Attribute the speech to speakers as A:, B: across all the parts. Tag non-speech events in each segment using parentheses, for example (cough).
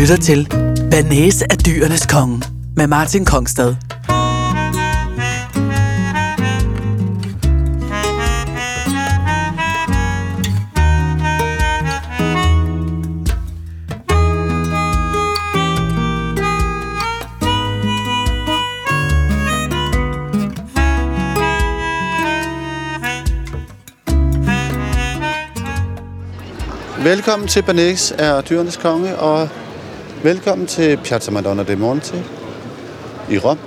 A: lytter til Banæs af dyrenes konge med Martin Kongstad.
B: Velkommen til Banæs er Dyrenes Konge, og velkommen til Piazza Madonna de Monte i Rom,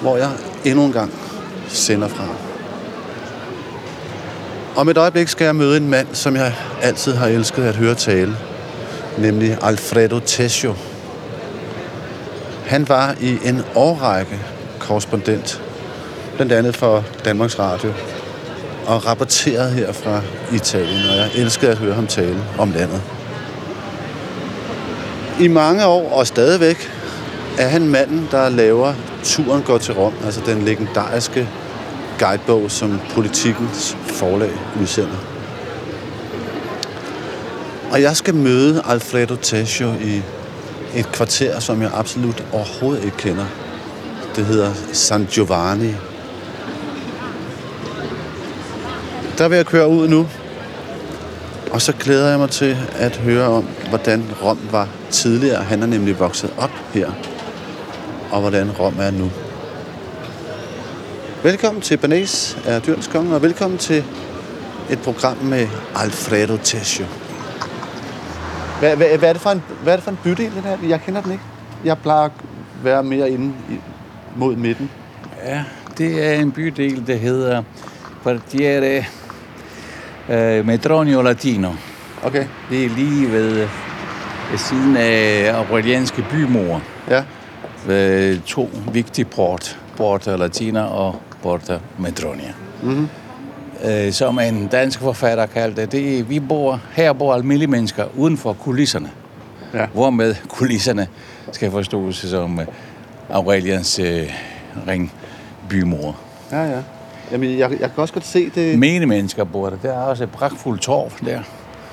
B: hvor jeg endnu en gang sender fra. Om et øjeblik skal jeg møde en mand, som jeg altid har elsket at høre tale, nemlig Alfredo Tessio. Han var i en årrække korrespondent, blandt andet for Danmarks Radio, og rapporterede her fra Italien, og jeg elskede at høre ham tale om landet. I mange år, og stadigvæk, er han manden, der laver Turen går til Rom, altså den legendariske guidebog, som politikens forlag udsender. Og jeg skal møde Alfredo Tesio i et kvarter, som jeg absolut overhovedet ikke kender. Det hedder San Giovanni der vil jeg køre ud nu. Og så glæder jeg mig til at høre om, hvordan Rom var tidligere. Han er nemlig vokset op her. Og hvordan Rom er nu. Velkommen til Banæs er Dyrens Konge, og velkommen til et program med Alfredo Tessio. Hvad, hvad, hvad, er det for en, hvad er det for en bydel, det her? Jeg kender den ikke. Jeg plejer at være mere inde i, mod midten.
C: Ja, det er en bydel, der hedder Quartiere øh, Medronio Latino.
B: Okay.
C: Det er lige ved, ved siden af Aurelianske bymor.
B: Ja.
C: Ved to vigtige port. Porta Latina og Porta Medronia.
B: Mm-hmm.
C: Øh, som en dansk forfatter kaldte det. Vi bor, her bor almindelige mennesker uden for kulisserne.
B: Ja.
C: Hvormed kulisserne skal forstås som øh, Aurelians øh, ring bymor.
B: Ja, ja. Jamen, jeg, jeg kan også godt se det.
C: Mene mennesker bor der. Der er også et pragtfuldt torv der.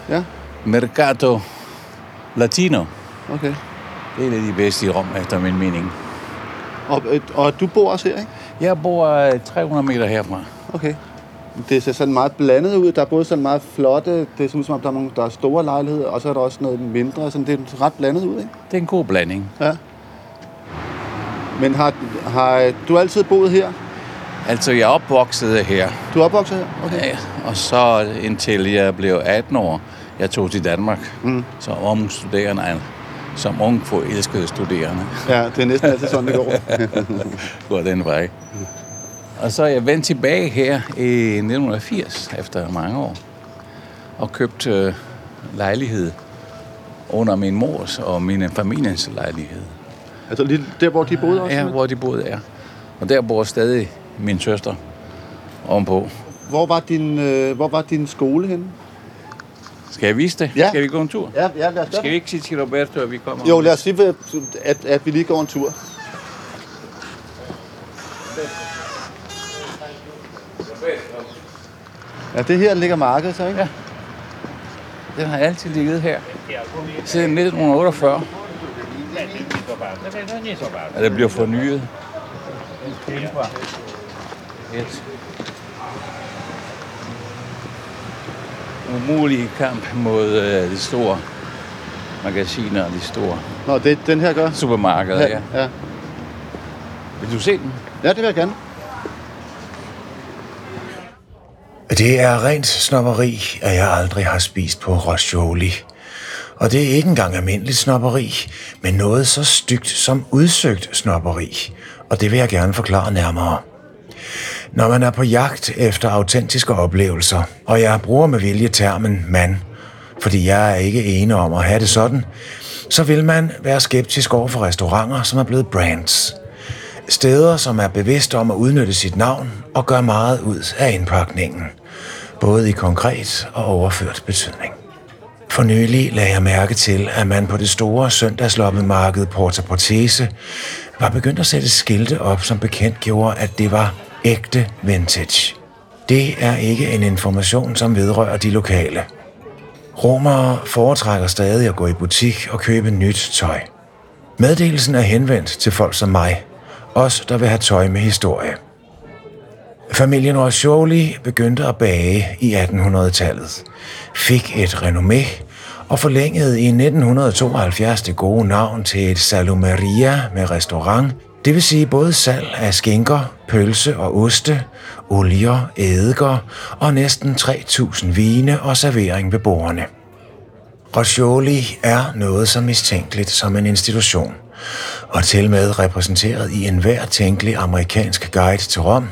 B: Ja,
C: Mercato Latino.
B: okay.
C: Det er et af de bedste i Rom, efter min mening.
B: Og, øh, og du bor også her, ikke?
C: Jeg bor øh, 300 meter herfra.
B: Okay. Det ser sådan meget blandet ud. Der er både sådan meget flotte, det ser ud som om, der er, nogle, der er store lejligheder, og så er der også noget mindre. Sådan, det er ret blandet ud, ikke?
C: Det er en god blanding.
B: Ja. Men har, har du altid boet her?
C: Altså, jeg er opvokset her.
B: Du er opvokset her? Okay.
C: Ja, og så indtil jeg blev 18 år, jeg tog til Danmark
B: Mm.
C: som ung studerende, som ung forelskede studerende.
B: Ja, det er næsten altid sådan, det går. (laughs)
C: Går den vej. Og så er jeg vendt tilbage her i 1980, efter mange år, og købt øh, lejlighed under min mors og min familiens lejlighed.
B: altså lige der, hvor de boede også?
C: Ja, hvor de boede er. Og der bor stadig min søster ovenpå.
B: Hvor var din, øh, hvor var din skole henne?
C: Skal jeg vise det?
B: Ja.
C: Skal vi gå en tur?
B: Ja, ja lad os
C: Skal vi ikke sige til Roberto, at vi kommer?
B: Jo, lad os sige, at, at vi lige går en tur. Ja, det her ligger markedet så, ikke?
C: Ja. Den har altid ligget her. Siden 1948. Og det bliver fornyet. Et umulig kamp mod øh, de store magasiner og de store
B: Nå, det, den her gør?
C: supermarkeder. Ja.
B: ja.
C: Vil du se den?
B: Ja, det vil jeg gerne.
D: Det er rent snopperi, at jeg aldrig har spist på Roscioli. Og det er ikke engang almindeligt snopperi, men noget så stygt som udsøgt snopperi. Og det vil jeg gerne forklare nærmere. Når man er på jagt efter autentiske oplevelser, og jeg bruger med vilje termen mand, fordi jeg er ikke ene om at have det sådan, så vil man være skeptisk over for restauranter, som er blevet brands. Steder, som er bevidst om at udnytte sit navn og gøre meget ud af indpakningen. Både i konkret og overført betydning. For nylig lagde jeg mærke til, at man på det store søndagsloppemarked Porta Portese var begyndt at sætte skilte op, som bekendt gjorde, at det var ægte vintage. Det er ikke en information, som vedrører de lokale. Romere foretrækker stadig at gå i butik og købe nyt tøj. Meddelelsen er henvendt til folk som mig, os der vil have tøj med historie. Familien Roscioli begyndte at bage i 1800-tallet, fik et renommé og forlængede i 1972 det gode navn til et salumeria med restaurant, det vil sige både salg af skinker, pølse og oste, olier, eddiker og næsten 3.000 vine og servering ved bordene. Roscioli er noget så mistænkeligt som en institution, og til med repræsenteret i enhver tænkelig amerikansk guide til Rom.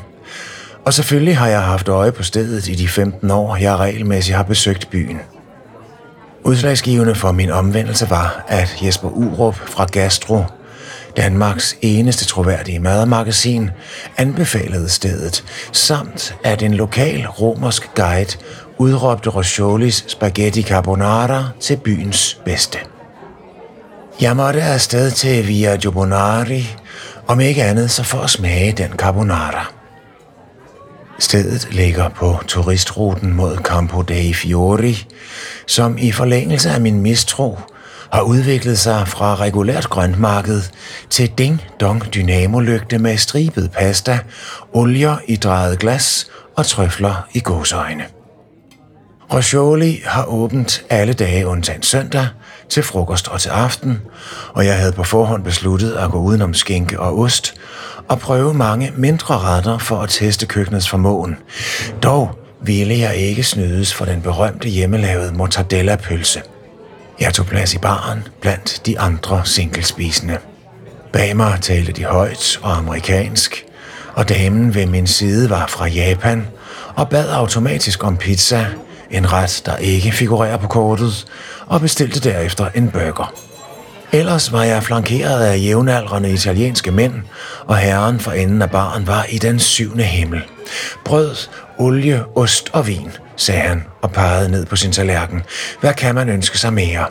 D: Og selvfølgelig har jeg haft øje på stedet i de 15 år, jeg regelmæssigt har besøgt byen. Udslagsgivende for min omvendelse var, at Jesper Urup fra Gastro, Danmarks eneste troværdige madmagasin, anbefalede stedet, samt at en lokal romersk guide udråbte Rosciolis spaghetti carbonara til byens bedste. Jeg måtte afsted til Via Giovanari, om ikke andet så for at smage den carbonara. Stedet ligger på turistruten mod Campo dei Fiori, som i forlængelse af min mistro har udviklet sig fra regulært grøntmarked til ding-dong dynamolygte med stribet pasta, olier i drejet glas og trøfler i gåseøjne. Roscioli har åbent alle dage undtagen søndag til frokost og til aften, og jeg havde på forhånd besluttet at gå udenom skinke og ost og prøve mange mindre retter for at teste køkkenets formåen. Dog ville jeg ikke snydes for den berømte hjemmelavede mortadella-pølse. Jeg tog plads i baren blandt de andre singlespisende. Bag mig talte de højt og amerikansk, og damen ved min side var fra Japan og bad automatisk om pizza, en ret, der ikke figurerer på kortet, og bestilte derefter en burger. Ellers var jeg flankeret af jævnaldrende italienske mænd, og herren for enden af baren var i den syvende himmel. Brød, olie, ost og vin, sagde han og pegede ned på sin tallerken. Hvad kan man ønske sig mere?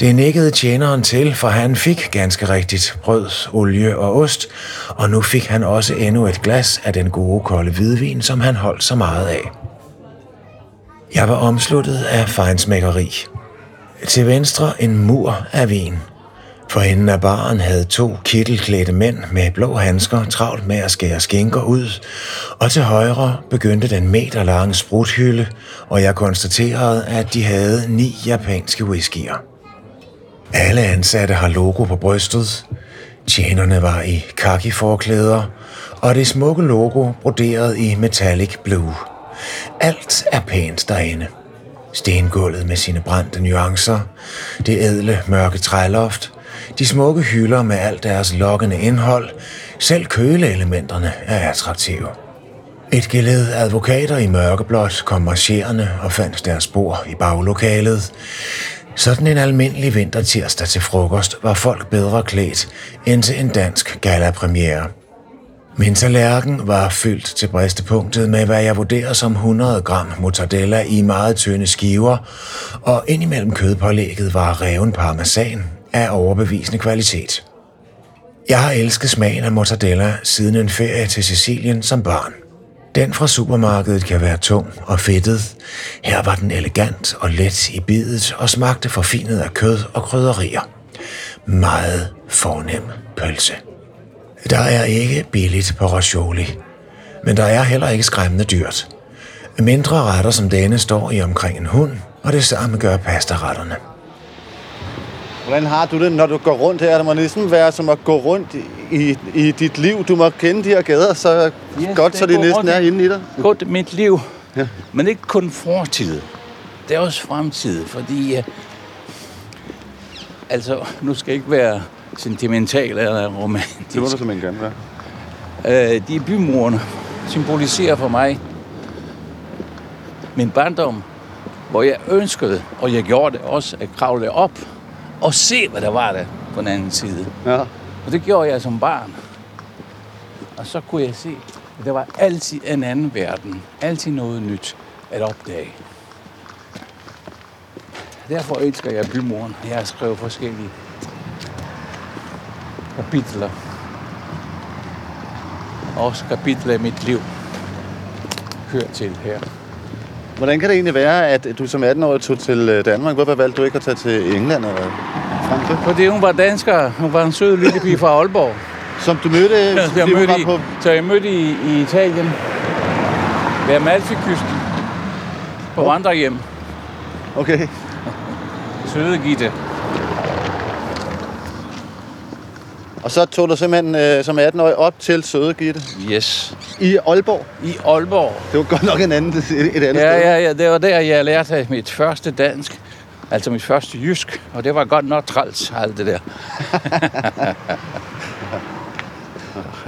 D: Det nikkede tjeneren til, for han fik ganske rigtigt brød, olie og ost, og nu fik han også endnu et glas af den gode kolde hvidvin, som han holdt så meget af. Jeg var omsluttet af fejnsmækkeri. Til venstre en mur af vin. For enden af baren havde to kittelklædte mænd med blå handsker travlt med at skære skinker ud, og til højre begyndte den meterlange spruthylde, og jeg konstaterede, at de havde ni japanske whiskyer. Alle ansatte har logo på brystet. Tjenerne var i kaki-forklæder, og det smukke logo broderet i metallic blue. Alt er pænt derinde. Stengulvet med sine brændte nuancer, det ædle mørke træloft, de smukke hylder med alt deres lokkende indhold, selv køleelementerne er attraktive. Et geled advokater i mørkeblåt kom marcherende og fandt deres spor i baglokalet. Sådan en almindelig vintertirsdag til frokost var folk bedre klædt end til en dansk gala-premiere. Min tallerken var fyldt til bristepunktet med, hvad jeg vurderer som 100 gram mortadella i meget tynde skiver, og indimellem kødpålægget var reven parmesan af overbevisende kvalitet. Jeg har elsket smagen af mortadella siden en ferie til Sicilien som barn. Den fra supermarkedet kan være tung og fedtet. Her var den elegant og let i bidet og smagte forfinet af kød og krydderier. Meget fornem pølse. Der er ikke billigt på Roscioli, men der er heller ikke skræmmende dyrt. Mindre retter som denne står i omkring en hund, og det samme gør pastaretterne.
B: Hvordan har du det, når du går rundt her? Det må næsten være som at gå rundt i, i dit liv. Du må kende de her gader så
C: Yes,
B: godt, så de næsten er inde i dig.
C: Godt mit liv.
B: Ja.
C: Men ikke kun fortid. Det er også fremtid, fordi... Uh, altså, nu skal jeg ikke være sentimental eller romantisk.
B: Det må du simpelthen gerne være.
C: Øh, de bymurene symboliserer for mig min barndom, hvor jeg ønskede, og jeg gjorde det også, at kravle op og se, hvad der var der på den anden side.
B: Ja.
C: Og det gjorde jeg som barn. Og så kunne jeg se, at der var altid en anden verden. Altid noget nyt at opdage. Derfor elsker jeg bymuren. Jeg har skrevet forskellige kapitler. Også kapitler i mit liv hører til her.
B: Hvordan kan det egentlig være, at du som 18-årig tog til øh, Danmark? Hvorfor valgte du ikke at tage til England eller Frankrig?
C: Fordi hun var dansker. Hun var en sød lille pige fra Aalborg.
B: Som du mødte,
C: Ja, jeg mødte i,
B: på...
C: så jeg mødte i, i Italien. Ved Amalfi-kysten. På
B: Hvor?
C: vandrehjem.
B: Okay.
C: Søde Gitte.
B: Og så tog du simpelthen øh, som 18-årig op til Søde Gitte
C: Yes.
B: i Aalborg.
C: I Aalborg.
B: Det var godt nok en anden, et, et andet
C: Ja,
B: sted.
C: ja, ja. Det var der, jeg lærte mit første dansk. Altså mit første jysk. Og det var godt nok træls, alt det der.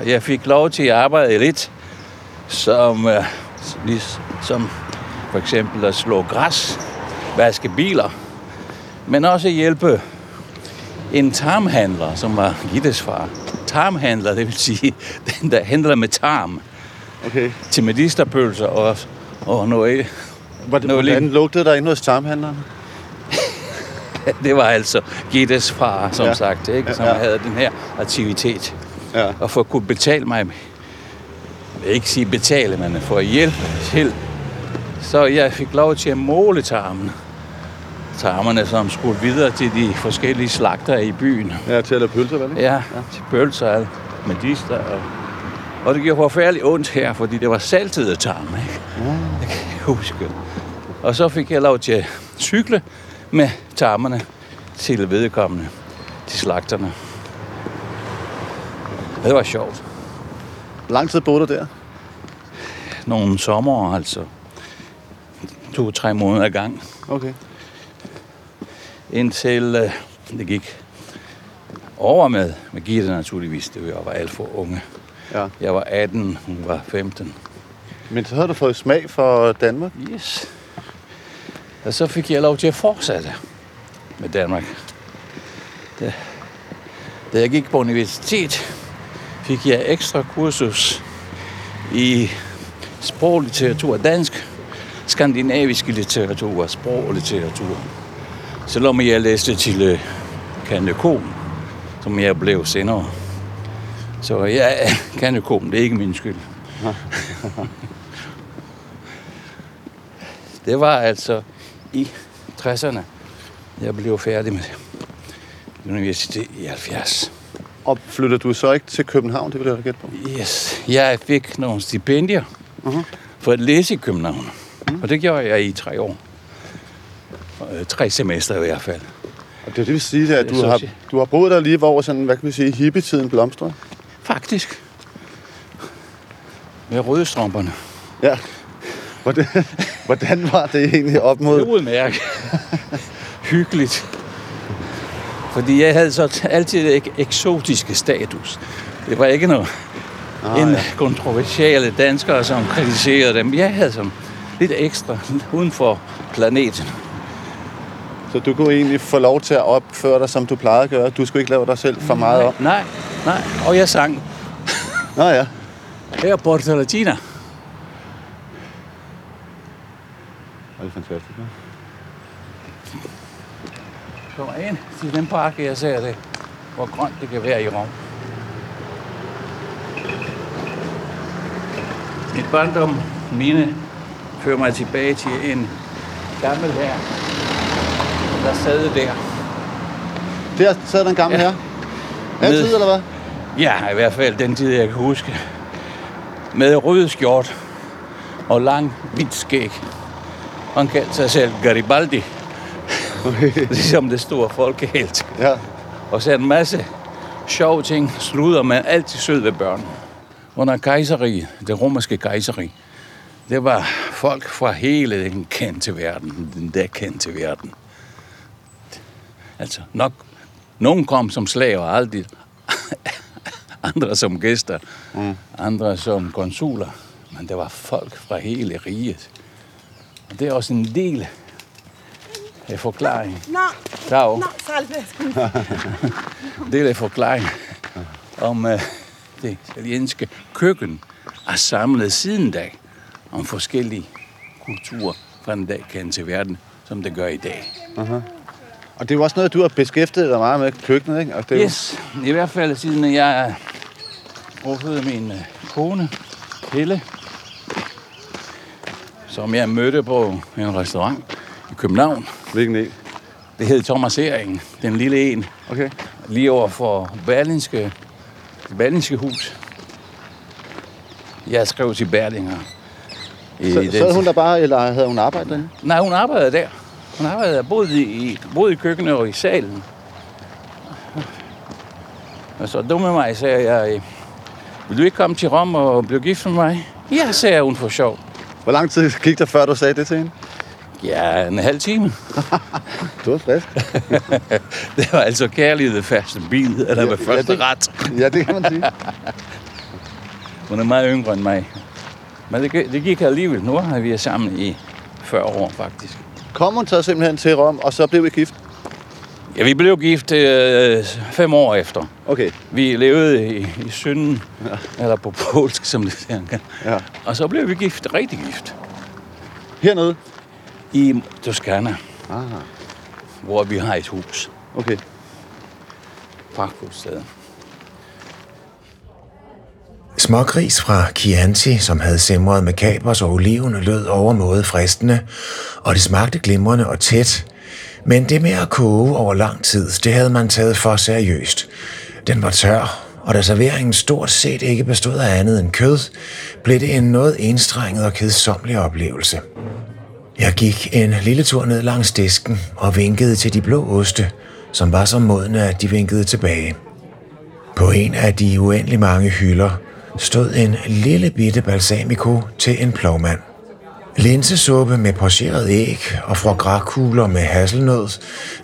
C: (laughs) jeg fik lov til at arbejde lidt. Som, øh, som for eksempel at slå græs, vaske biler. Men også hjælpe en tarmhandler, som var Gittes far. Tarmhandler, det vil sige (laughs) den, der handler med tarm
B: Okay.
C: til medisterpølser og, og noget.
B: Hvordan,
C: Noget
B: hvordan lugtede der inde hos tarmhandleren? (laughs)
C: Det var altså Gittes far, som
B: Ja.
C: sagt, ikke? som
B: Ja.
C: ja. havde den her aktivitet.
B: Ja.
C: Og for at kunne betale mig, jeg ikke sige betale, men for at hjælpe til, så jeg fik lov til at måle tarmene. Tarmerne, som skulle videre til de forskellige slagter i byen.
B: Ja, til at lave pølser, vel? ikke?
C: Ja, til pølser og medister. Og, og det gjorde forfærdeligt ondt her, fordi det var saltede tarme. Ikke? Det kan jeg huske. Og så fik jeg lov til at cykle med tarmerne til vedkommende, til slagterne. Det var sjovt.
B: Hvor lang tid boede du der?
C: Nogle sommer, altså. To-tre måneder ad gang.
B: Okay.
C: Indtil øh, det gik over med, med Gitte naturligvis. Det var, jeg var alt for unge.
B: Ja.
C: Jeg var 18, hun var 15.
B: Men så havde du fået smag for Danmark.
C: Yes. Og så fik jeg lov til at fortsætte med Danmark. Da, da jeg gik på universitet, fik jeg ekstra kursus i sprog, litteratur og dansk, skandinavisk litteratur og sprog og litteratur. Selvom jeg læste til uh, kandidatom, som jeg blev senere. Så er (laughs) kandidatom, det er ikke min skyld. (laughs) Det var altså i 60'erne, jeg blev færdig med universitet i 70.
B: Og flyttede du så ikke til København? Det vil jeg gætte på.
C: Yes, jeg fik nogle stipendier uh-huh. for at læse i København. Uh-huh. Og det gjorde jeg i tre år. Øh, Tre semester i hvert fald.
B: Og det, det vil sige, at du har, du har boet der lige, hvor sådan, hvad kan vi sige, hippietiden blomstrede.
C: Faktisk. Med rødstrømperne.
B: Ja. Hvordan, hvordan var det egentlig op mod...
C: Det udmærket. Hyggeligt. Fordi jeg havde så altid ek- eksotiske status. Det var ikke noget
B: Ah,
C: en
B: ja.
C: kontroversielle danskere, som kritiserede dem. Jeg havde som lidt ekstra uden for planeten.
B: Så du kunne egentlig få lov til at opføre dig, som du plejede at gøre. Du skulle ikke lave dig selv for meget op.
C: Nej, nej. Og jeg sang
B: Nå ja.
C: her Porto Latina.
B: Det er fantastisk. Ja?
C: Kom ind til den park, jeg ser det. Hvor grønt det kan være i Rom. Mit barndom, mine, fører mig tilbage til en gammel her, der sad der.
B: Der sad der en gammel
C: Ja.
B: her. Altid,
C: Med-
B: eller hvad?
C: Ja, i hvert fald den tid, jeg kan huske. Med rød skjort og lang, hvidt skæg. Han kaldte sig selv Garibaldi, (laughs) ligesom det store folkehelt.
B: Ja.
C: Og så en masse sjove ting, sluder man altid sød ved børn. Under kejseriet, det romerske kejseri, det var folk fra hele den kendte verden, den der kendte verden. Altså nok, nogen kom som slaver, aldrig, (laughs) andre som gæster, mm. andre som konsuler, men der var folk fra hele riget. Og det er også en del af forklaringen.
E: No,
C: Dag.
E: no, salve. (laughs)
C: del af forklaringen om uh, det italienske køkken er samlet siden da om forskellige kulturer fra den dag kendt til verden, som det gør i dag.
B: Og det er jo også noget, du har beskæftiget dig meget med køkkenet, ikke? Og det er jo-
C: Yes, i hvert fald siden jeg brugt min øh, kone, Helle, som jeg mødte på en restaurant i København.
B: Hvilken en?
C: Det hed Thomas Ering, den lille en,
B: Okay.
C: lige over for Berlingske, Berlingske hus. Jeg skrev til Berlinger. i
B: Så,
C: den
B: sad hun der bare, eller havde hun arbejdet derinde?
C: Nej, hun arbejdede der. Hun arbejdede der, både i, både i køkkenet og i salen. Og så dumme mig, sagde jeg, vil du ikke komme til Rom og blive gift med mig? Ja, sagde hun for sjov.
B: Hvor lang tid gik der, før du sagde det til hende?
C: Ja, en halv time. (laughs)
B: Du var frisk. (laughs)
C: Det var altså kærlighed ved første bil, eller ved
B: Ja,
C: første
B: det-
C: ret.
B: Ja, det kan man sige. (laughs)
C: Hun er meget yngre end mig. Men det, gik- det gik alligevel. Nu har vi er sammen i 40 år, faktisk.
B: Kom hun så simpelthen til Rom, og så blev I gift?
C: Ja, vi blev gift øh, fem år efter.
B: Okay.
C: Vi levede i, i synden, ja. eller på polsk, som det siger.
B: Ja.
C: Og så blev vi gift, rigtig gift,
B: Hernede?
C: i Toskana,
B: Ah,
C: hvor vi har et hus.
B: okay.
C: Sted.
D: Smågris fra Chianti, som havde simret med kapers og oliven, lød overmåde fristende, og det smagte glimrende og tæt. Men det med at koge over lang tid, det havde man taget for seriøst. Den var tør, og da serveringen stort set ikke bestod af andet end kød, blev det en noget enstrenget og kedsommelig oplevelse. Jeg gik en lille tur ned langs disken og vinkede til de blå oste, som var så modne, at de vinkede tilbage. På en af de uendelig mange hylder stod en lille bitte balsamico til en plovmand. Linsesuppe med pocheret æg og frograkugler med hasselnød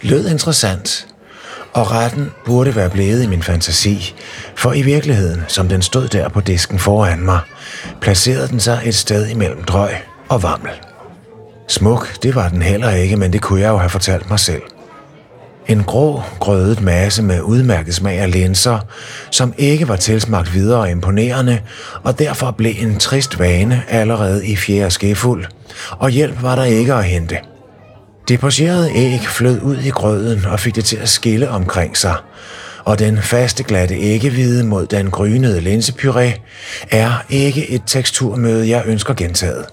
D: lød interessant, og retten burde være blevet i min fantasi, for i virkeligheden, som den stod der på disken foran mig, placerede den sig et sted imellem drøg og vammel. Smuk, det var den heller ikke, men det kunne jeg jo have fortalt mig selv. En grå, grødet masse med udmærket smag af linser, som ikke var tilsmagt videre imponerende, og derfor blev en trist vane allerede i fjerde skefuld, og hjælp var der ikke at hente. Det pocherede æg flød ud i grøden og fik det til at skille omkring sig, og den faste glatte æggehvide mod den grynede linsepuré er ikke et teksturmøde, jeg ønsker gentaget.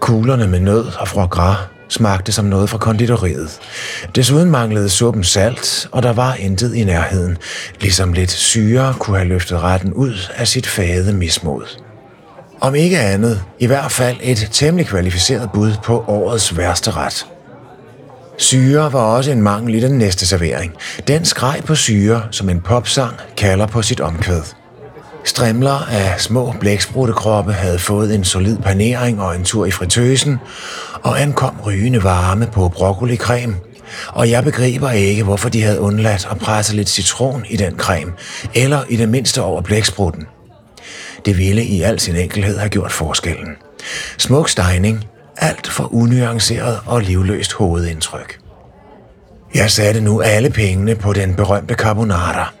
D: Kuglerne med nød og foie gras smagte som noget fra konditoriet. Desuden manglede suppen salt, og der var intet i nærheden, ligesom lidt syre kunne have løftet retten ud af sit fade mismod. Om ikke andet, i hvert fald et temmelig kvalificeret bud på årets værste ret. Syre var også en mangel i den næste servering. Den skreg på syre, som en popsang kalder på sit omkvæd. Strimler af små blækspruttekroppe havde fået en solid panering og en tur i fritøsen, og ankom rygende varme på broccolicreme. Og jeg begriber ikke, hvorfor de havde undladt at presse lidt citron i den creme, eller i det mindste over blæksprutten. Det ville i al sin enkelhed have gjort forskellen. Smuk stejning, alt for unuanceret og livløst hovedindtryk. Jeg satte nu alle pengene på den berømte carbonara.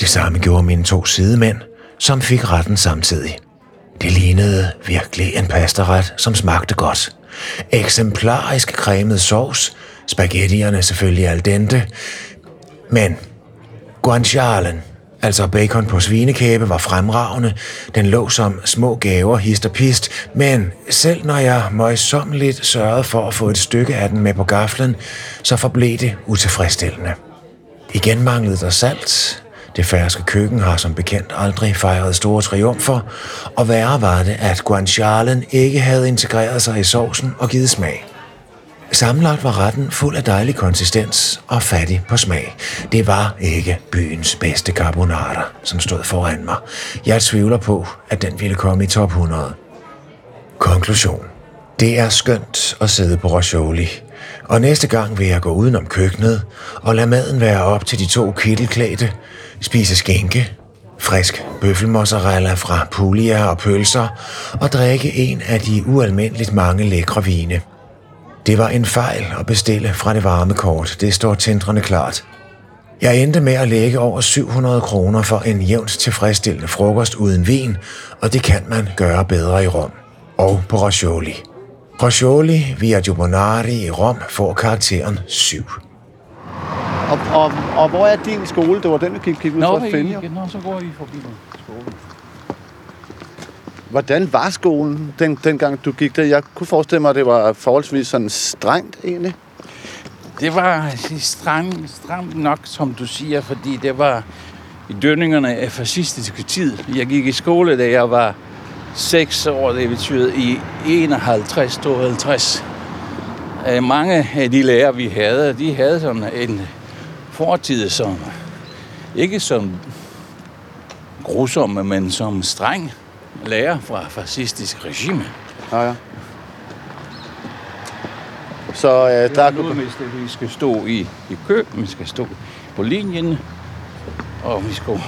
D: Det samme gjorde mine to sidemænd, som fik retten samtidig. Det lignede virkelig en pastaret, som smagte godt. Eksemplarisk cremet sovs, spaghettierne selvfølgelig al dente, men guancialen, altså bacon på svinekæbe, var fremragende. Den lå som små gaver hist og pist, men selv når jeg møjsommeligt sørgede for at få et stykke af den med på gaflen, så forblev det utilfredsstillende. Igen manglede der salt. Det færske køkken har som bekendt aldrig fejret store triumfer, og værre var det, at guancialen ikke havde integreret sig i sovsen og givet smag. Sammenlagt var retten fuld af dejlig konsistens og fattig på smag. Det var ikke byens bedste carbonara, som stod foran mig. Jeg tvivler på, at den ville komme i top 100. Konklusion. Det er skønt at sidde på Roscioli, og næste gang vil jeg gå udenom køkkenet og lade maden være op til de to kittelklædte, spise skænke, frisk bøffelmozzarella fra Puglia og pølser og drikke en af de ualmindeligt mange lækre vine. Det var en fejl at bestille fra det varme kort, det står tændrende klart. Jeg endte med at lægge over 700 kroner for en jævnt tilfredsstillende frokost uden vin, og det kan man gøre bedre i Rom. Og på Roscioli. Roscioli via Giubonari i Rom får karakteren 7.
B: Og, og, og hvor er din skole? Det var den, vi gik, gik ud for at finde,
C: nå, så går vi forbi skolen.
B: Hvordan var skolen, den, dengang du gik der? Jeg kunne forestille mig, at det var forholdsvis sådan strengt egentlig.
C: Det var stramt, stramt nok, som du siger, fordi det var i dønningerne af fascistiske tid. Jeg gik i skole, da jeg var 6 år, det betyder i 51-52. Øh, Mange af de lærere, vi havde, de havde sådan en fortid som ikke som grusomme, men som streng lærer fra fascistisk regime.
B: Ja, ja. Så øh,
C: Der er med, at vi skal stå i, i kø, vi skal stå på linjen, og vi skulle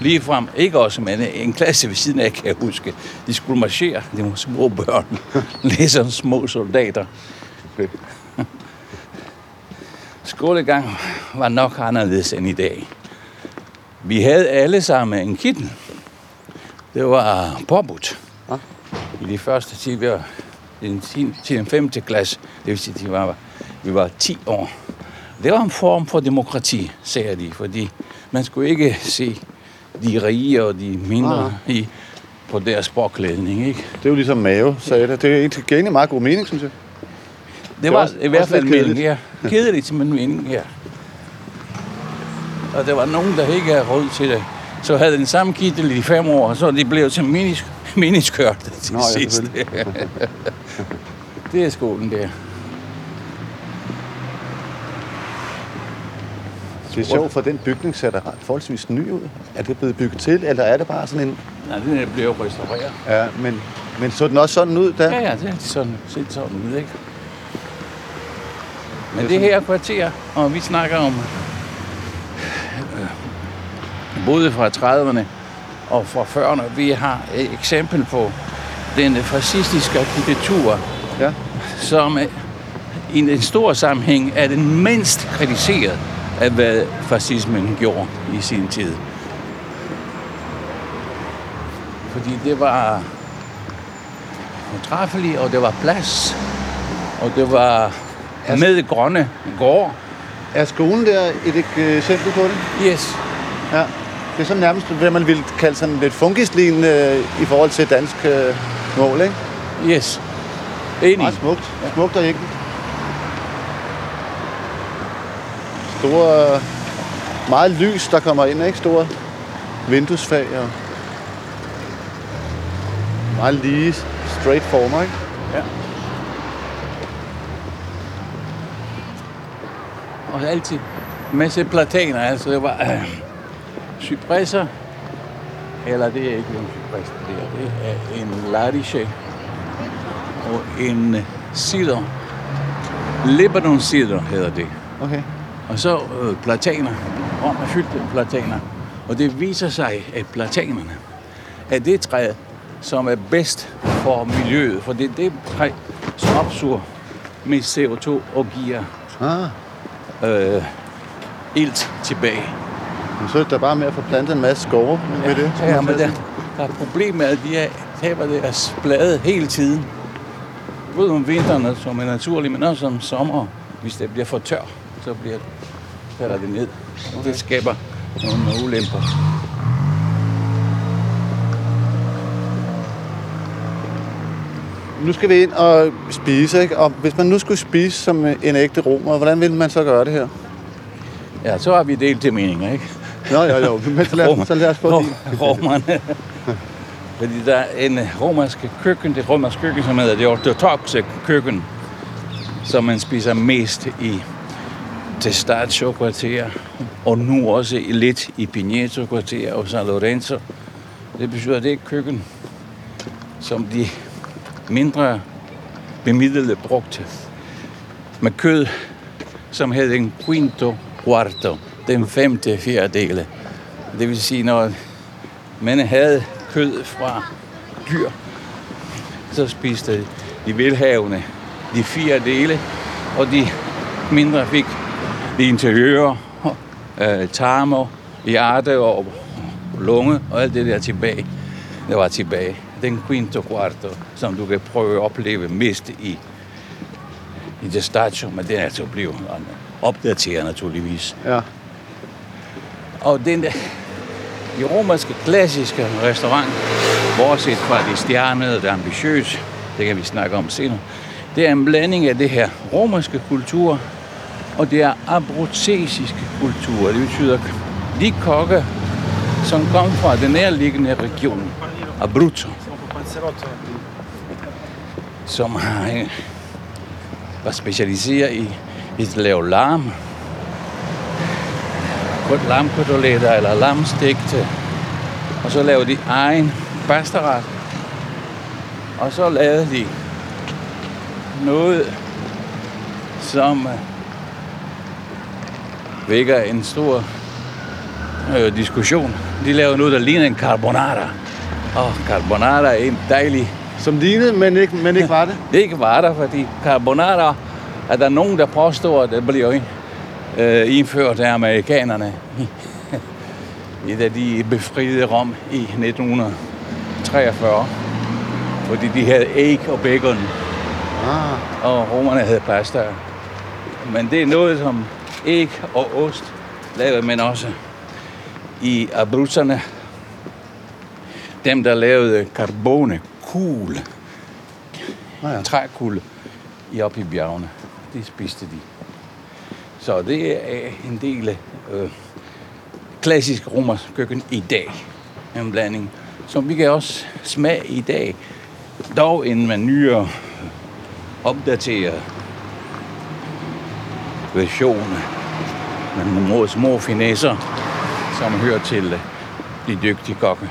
C: lige frem, ikke også, men en klasse ved siden af, kan jeg huske, de skulle marchere, det var små børn, (laughs) ligesom små soldater. Skolegang var nok anderledes end i dag. Vi havde alle sammen en kittel. Det var påbudt.
B: Ja.
C: I de første tid, vi var til den 5. klasse, det vil sige, at vi var, vi var 10 år. Det var en form for demokrati, sagde de, fordi man skulle ikke se de rige og de mindre i, på deres påklædning. Ikke?
B: Det er jo ligesom Mave sagde det. Det er egentlig meget god mening, synes jeg.
C: Det var
B: også-
C: i hvert fald meningen, ja. Kedeligt, men meningen, ja. Og der var nogen, der ikke havde råd til det. Så havde den samme kittel i fem år, og så de blevet til minis, miniskørte til
B: Nå, ja,
C: sidst. (laughs) det er skolen der.
B: Det er sjovt, for den bygning ser da forholdsvis ny ud. Er det blevet bygget til, eller er det bare sådan en...
C: Nej, den er blevet restaureret.
B: Ja, men, men så den også sådan ud der?
C: Ja, ja, det er sådan, set sådan ud, ikke? Men det her kvarter, og vi snakker om øh, både fra 30'erne og fra 40'erne, vi har et eksempel på den fascistiske arkitektur,
B: Ja.
C: som er- i en stor sammenhæng er den mindst kritiseret af, hvad fascismen gjorde i sin tid. Fordi det var fortræffeligt, og det var plads, og det var med grønne gård.
B: Er skolen der et ek- eksempel på det?
C: Yes.
B: Ja. Det er sådan nærmest, hvad man ville kalde sådan lidt funkislignende øh, i forhold til dansk øh, mål, ikke?
C: Yes. Enig.
B: Meget smukt. Smukt og enkelt. Store, øh, meget lys, der kommer ind, ikke? Store vinduesfag og meget lige, straight former, ikke?
C: Ja. Og altid en masse plataner, altså det var øh, cypresser, eller det er ikke en cypres, det er, det er en lariche og en cider. Lebanon cider hedder det.
B: Okay.
C: Og så øh, plataner. Rom er fyldt med plataner. Og det viser sig, at platanerne er det træ, som er bedst for miljøet. For det er det træ, som opsuger mest CO2 og giver
B: Ah,
C: øh, ilt tilbage.
B: men så er det da bare med at få plantet en masse skove med det.
C: Ja, men der, der er problemet med, at de er, taber deres blade hele tiden. Både om vinteren, som er naturligt, men også om sommer. Hvis det bliver for tør, så bliver, falder det ned. Og det skaber nogle ulemper.
B: Nu skal vi ind og spise, ikke? Og hvis man nu skulle spise som en ægte romer, hvordan ville man så gøre det her?
C: Ja, så har vi delt til meninger, ikke?
B: Nå, jo, jo. Men så lad, så lad os få
C: Ro-
B: din. (laughs)
C: Romerne. Fordi der er en romersk køkken, det romersk køkken, som hedder det ortodoxe køkken, som man spiser mest i Testaccio kvarter, og nu også lidt i Pineto kvarter og San Lorenzo. Det betyder, at det er køkken, som de mindre bemidlede brugte. Med kød, som hed en quinto quarto, den femte fjerdedele. Det vil sige, når man havde kød fra dyr, så spiste de velhavende de fire dele, og de mindre fik de interiører, øh, tarmer, hjerte og lunge og alt det der tilbage. Det var tilbage. Den quinto quarto, som du kan prøve at opleve mest i, i det statio, men det er altså blevet opdateret naturligvis.
B: Ja.
C: Og den der, de romerske klassiske restaurant bortset fra det stjernede, det ambitiøse, det kan vi snakke om senere, det er en blanding af det her romerske kultur, og det er abruzzesiske kultur. Det betyder de kokke, som kom fra den nærliggende region, Abruzzo, som har øh, var specialiseret i, i at lave lam, lamkoteletter eller lamstegte, og så lavede de egen pastaret, og så lavede de noget, som øh, vækker en stor øh, diskussion. De lavede noget, der ligner en carbonara. Og carbonara er en dejlig...
B: Som lignede, men ikke, men ikke var det. (laughs)
C: Det ikke var der, fordi carbonara er der nogen, der påstår, at det bliver øh, indført af amerikanerne. (laughs) I da de befriede Rom i 1943. Fordi de havde æg og bacon,
B: Ah,
C: og romerne havde pasta. Men det er noget som æg og ost lavede man også i Abruzzerne. Dem, der lavede carbone, kugle,
B: ah ja.
C: trækugle i op i bjergene. Det spiste de. Så det er en del af øh, klassisk romersk køkken i dag. En blanding, som vi kan også smage i dag. Dog en med nyere, opdateret version med nogle små finesser, som hører til de dygtige kokke.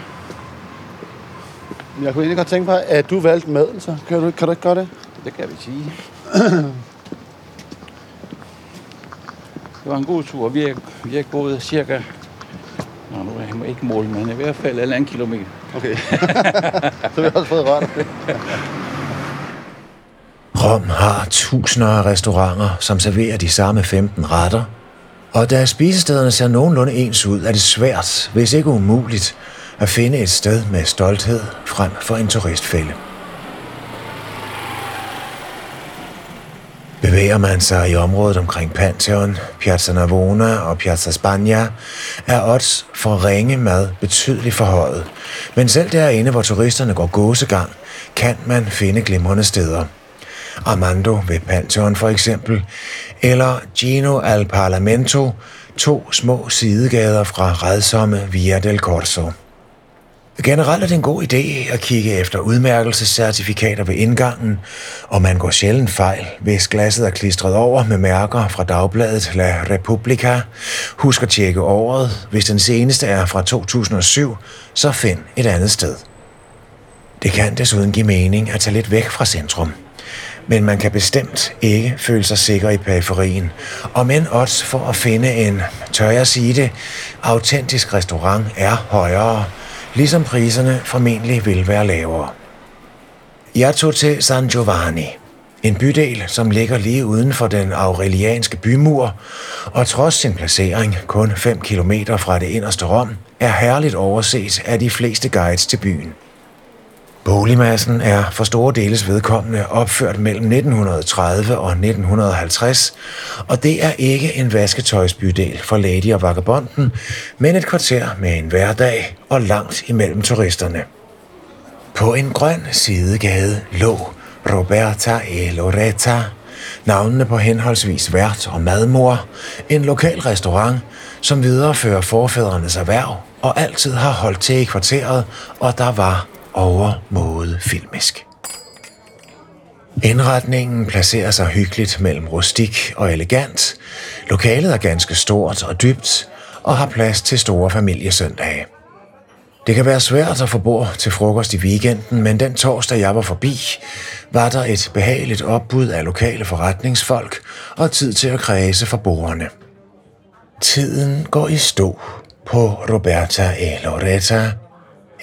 B: Jeg kunne egentlig godt tænke mig, at du valgte maden, så kan du, kan du ikke gøre det?
C: Det kan vi sige. (clears throat) Det var en god tur. Vi er, vi er gået cirka... Nå, nu er jeg ikke mål, men i hvert fald en anden kilometer.
B: Okay. (laughs) så vi har også fået rørt af (laughs) det.
D: Rom har tusinder af restauranter, som serverer de samme 15 retter. Og da spisestederne ser nogenlunde ens ud, er det svært, hvis ikke umuligt, at finde et sted med stolthed frem for en turistfælde. Bevæger man sig i området omkring Pantheon, Piazza Navona og Piazza Spagna, er odds for ringe mad betydeligt forhøjet. Men selv derinde, hvor turisterne går gåsegang, kan man finde glimrende steder. Armando ved Pantheon for eksempel, eller Gino al Parlamento, to små sidegader fra redsomme Via del Corso. Generelt er det en god idé at kigge efter udmærkelsescertifikater ved indgangen, og man går sjældent fejl, hvis glasset er klistret over med mærker fra dagbladet La Repubblica. Husk at tjekke året. Hvis den seneste er fra 2007, så find et andet sted. Det kan desuden give mening at tage lidt væk fra centrum. Men man kan bestemt ikke føle sig sikker i periferien. Og men odds for at finde en, tør jeg sige det, autentisk restaurant er højere, ligesom priserne formentlig vil være lavere. Jeg tog til San Giovanni, en bydel, som ligger lige uden for den aurelianske bymur, og trods sin placering kun 5 km fra det inderste Rom, er herligt overset af de fleste guides til byen. Boligmassen er for store deles vedkommende opført mellem 1930 og 1950, og det er ikke en vasketøjsbydel for Lady og Vagabonden, men et kvarter med en hverdag og langt imellem turisterne. På en grøn sidegade lå Roberta e Loretta, navnene på henholdsvis vært og madmor, en lokal restaurant, som viderefører forfædrenes erhverv og altid har holdt til i kvarteret, og der var overmåde filmisk. Indretningen placerer sig hyggeligt mellem rustik og elegant. Lokalet er ganske stort og dybt og har plads til store familiesøndage. Det kan være svært at få bord til frokost i weekenden, men den torsdag, jeg var forbi, var der et behageligt opbud af lokale forretningsfolk og tid til at kredse for bordene. Tiden går i stå på Roberta e Loretta,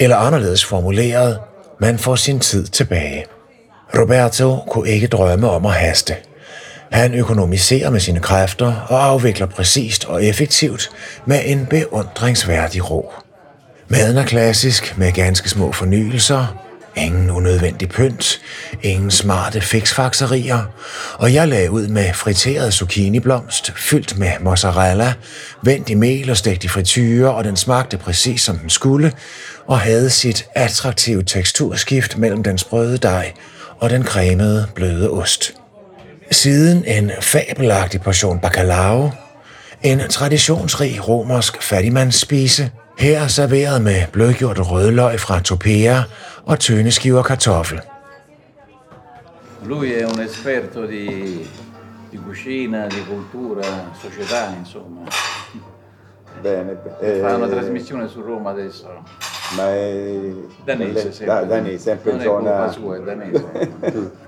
D: eller anderledes formuleret, man får sin tid tilbage. Roberto kunne ikke drømme om at haste. Han økonomiserer med sine kræfter og afvikler præcist og effektivt med en beundringsværdig ro. Maden er klassisk med ganske små fornyelser. Ingen unødvendig pynt, ingen smarte fiksfakserier, og jeg lagde ud med friteret zucchiniblomst, fyldt med mozzarella, vendt i mel og stegt i frityre, og den smagte præcis som den skulle, og havde sit attraktive teksturskift mellem den sprøde dej og den cremede, bløde ost. Siden en fabelagtig portion bacalao, en traditionsrig romersk fattigmandsspise, her serveret med blødgjort rødløg fra Topea og tynde skiver kartoffel.
C: Lui è un esperto di, di cucina, di cultura, società, insomma.
F: Bene, bene.
C: Fa una
F: Eh,
C: trasmissione su Roma adesso.
F: Ma è
C: Danese,
F: le-
C: sempre.
F: da- danese, sempre
C: non
F: in zona.
C: sua, è danese. (laughs)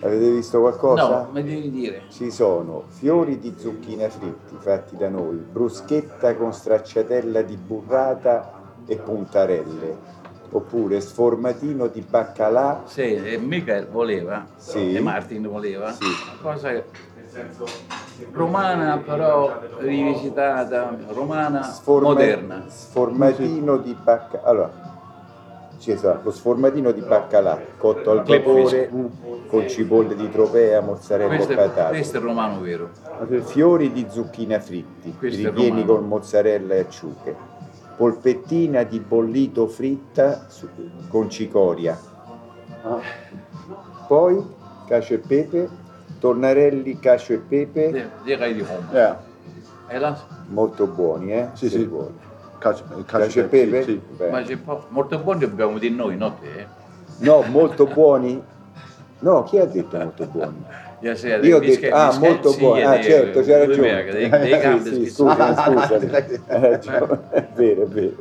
F: Avete visto qualcosa?
C: No, mi devi dire.
F: Ci sono fiori di zucchina fritti fatti da noi, bruschetta con stracciatella di burrata e puntarelle, oppure sformatino di baccalà.
C: Sì, e Michael voleva,
F: Sì.
C: e Martin voleva,
F: Sì.
C: una cosa romana però rivisitata, romana
F: sforma-
C: moderna.
F: Sformatino di baccalà. Allora, ci sa, lo sformatino di baccalà cotto al vapore con cipolle di tropea, mozzarella
C: Questo
F: e patate.
C: questo è romano vero.
F: Fiori di zucchina fritti,
C: Questo
F: ripieni con mozzarella e acciughe. Polpettina di bollito fritta su- con cicoria. Poi cacio e pepe, tornarelli, cacio e pepe.
C: Direi di Roma. E la,
F: Molto buoni, eh?
B: Sì, sì.
F: vuoi.
B: Cacio,
F: Cacio e pepe?
B: Sì, sì.
C: Ma po- molto buoni dobbiamo dire noi, non te. eh.
F: No, molto buoni. No, chi ha detto molto buoni?
C: Ja, sera,
F: Io ho detto,
C: bische-
F: ah, molto
C: sì,
F: buoni.
C: e
F: Ah, certo, c'è
C: due
F: ragione.
C: dei, dei gambe
F: sì, sì, scusa, scusami. Hai (laughs) ragione. È vero, è vero.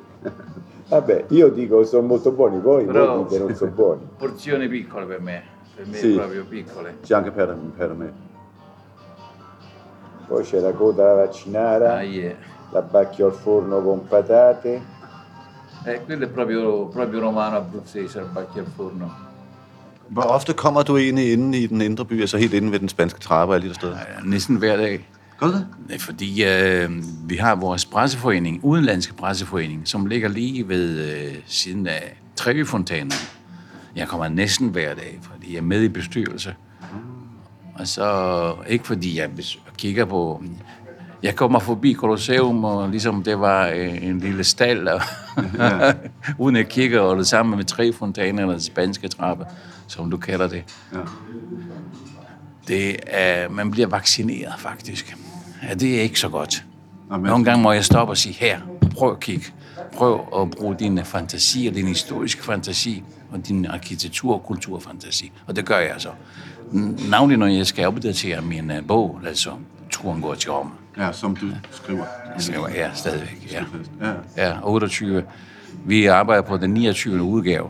F: Vabbè, io dico sono molto buoni, voi,
C: Però-
F: voi dite non sono buoni.
C: Porzioni piccole per me, per me
B: Sì.
C: proprio piccole.
B: Sì, anche per, per me.
F: Poi c'è la coda alla vaccinara,
C: Ah, yeah.
F: la bacchio al forno con patate.
C: Eh, quello è proprio, proprio romano abruzzese, il bacchi al forno.
B: Hvor ofte kommer du egentlig inde i den indre by, altså helt inde ved den spanske trappe og alle de der steder?
C: Ja, Næsten hver dag.
B: Gør det?
C: Fordi øh, vi har vores presseforening, udenlandske presseforening, som ligger lige ved øh, siden af Trevi-fontænen. Jeg kommer næsten hver dag, fordi jeg er med i bestyrelse. Og så ikke fordi jeg kigger på... Jeg kommer forbi Colosseum, og ligesom det var øh, en lille stald, og (laughs) uden at kigge, og det samme med tre fontæner, eller spanske trappe, som du kalder det.
B: Ja.
C: Det er, man bliver vaccineret, faktisk. Ja, det er ikke så godt.
B: Jamen,
C: Nogle gange må jeg stoppe og sige, her, prøv at kigge. Prøv at bruge din fantasi og din historiske fantasi og din arkitektur- og kulturfantasi. Og det gør jeg så. N- Navnlig når jeg skal opdatere min uh, bog, altså Turen går til Roma.
B: Ja, som du skriver.
C: Jeg skriver her stadigvæk, ja.
B: Ja.
C: Ja, 28. Vi arbejder på den 29. udgave.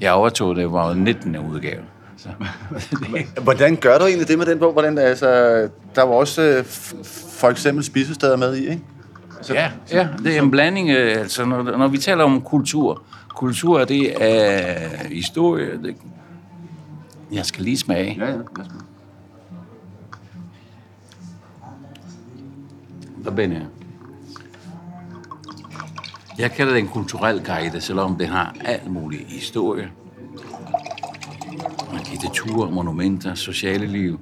C: Jeg overtog det, var 19. udgave. Så. (laughs)
B: Hvordan gør du egentlig det med den bog? Hvordan, altså, der var også øh, for eksempel spisesteder med i, ikke? Altså,
C: Ja, ja, det er en blanding. øh, Altså, når, når vi taler om kultur, kultur det er historie. Det, jeg skal lige smage.
B: Ja, ja.
C: Der ben jeg. Jeg kalder det en kulturel guide, selvom det har alt muligt historie, arkitektur, monumenter, sociale liv,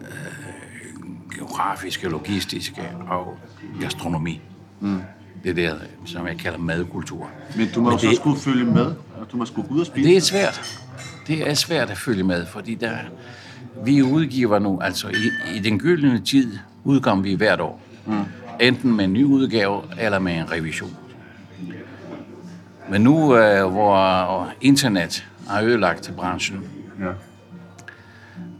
C: øh, geografiske, logistiske og gastronomi. Mm. Det er det, som jeg kalder madkultur.
B: Men du må så
C: det-
B: skulle følge med, og du må skulle ud og spise.
C: Det er svært. Det er svært at følge med, fordi der, vi udgiver nu, altså i, i den gyldne tid, udkom vi hvert år. Mm. Enten med en ny udgave, eller med en revision. Men nu, øh, hvor internet har ødelagt branchen,
B: Ja.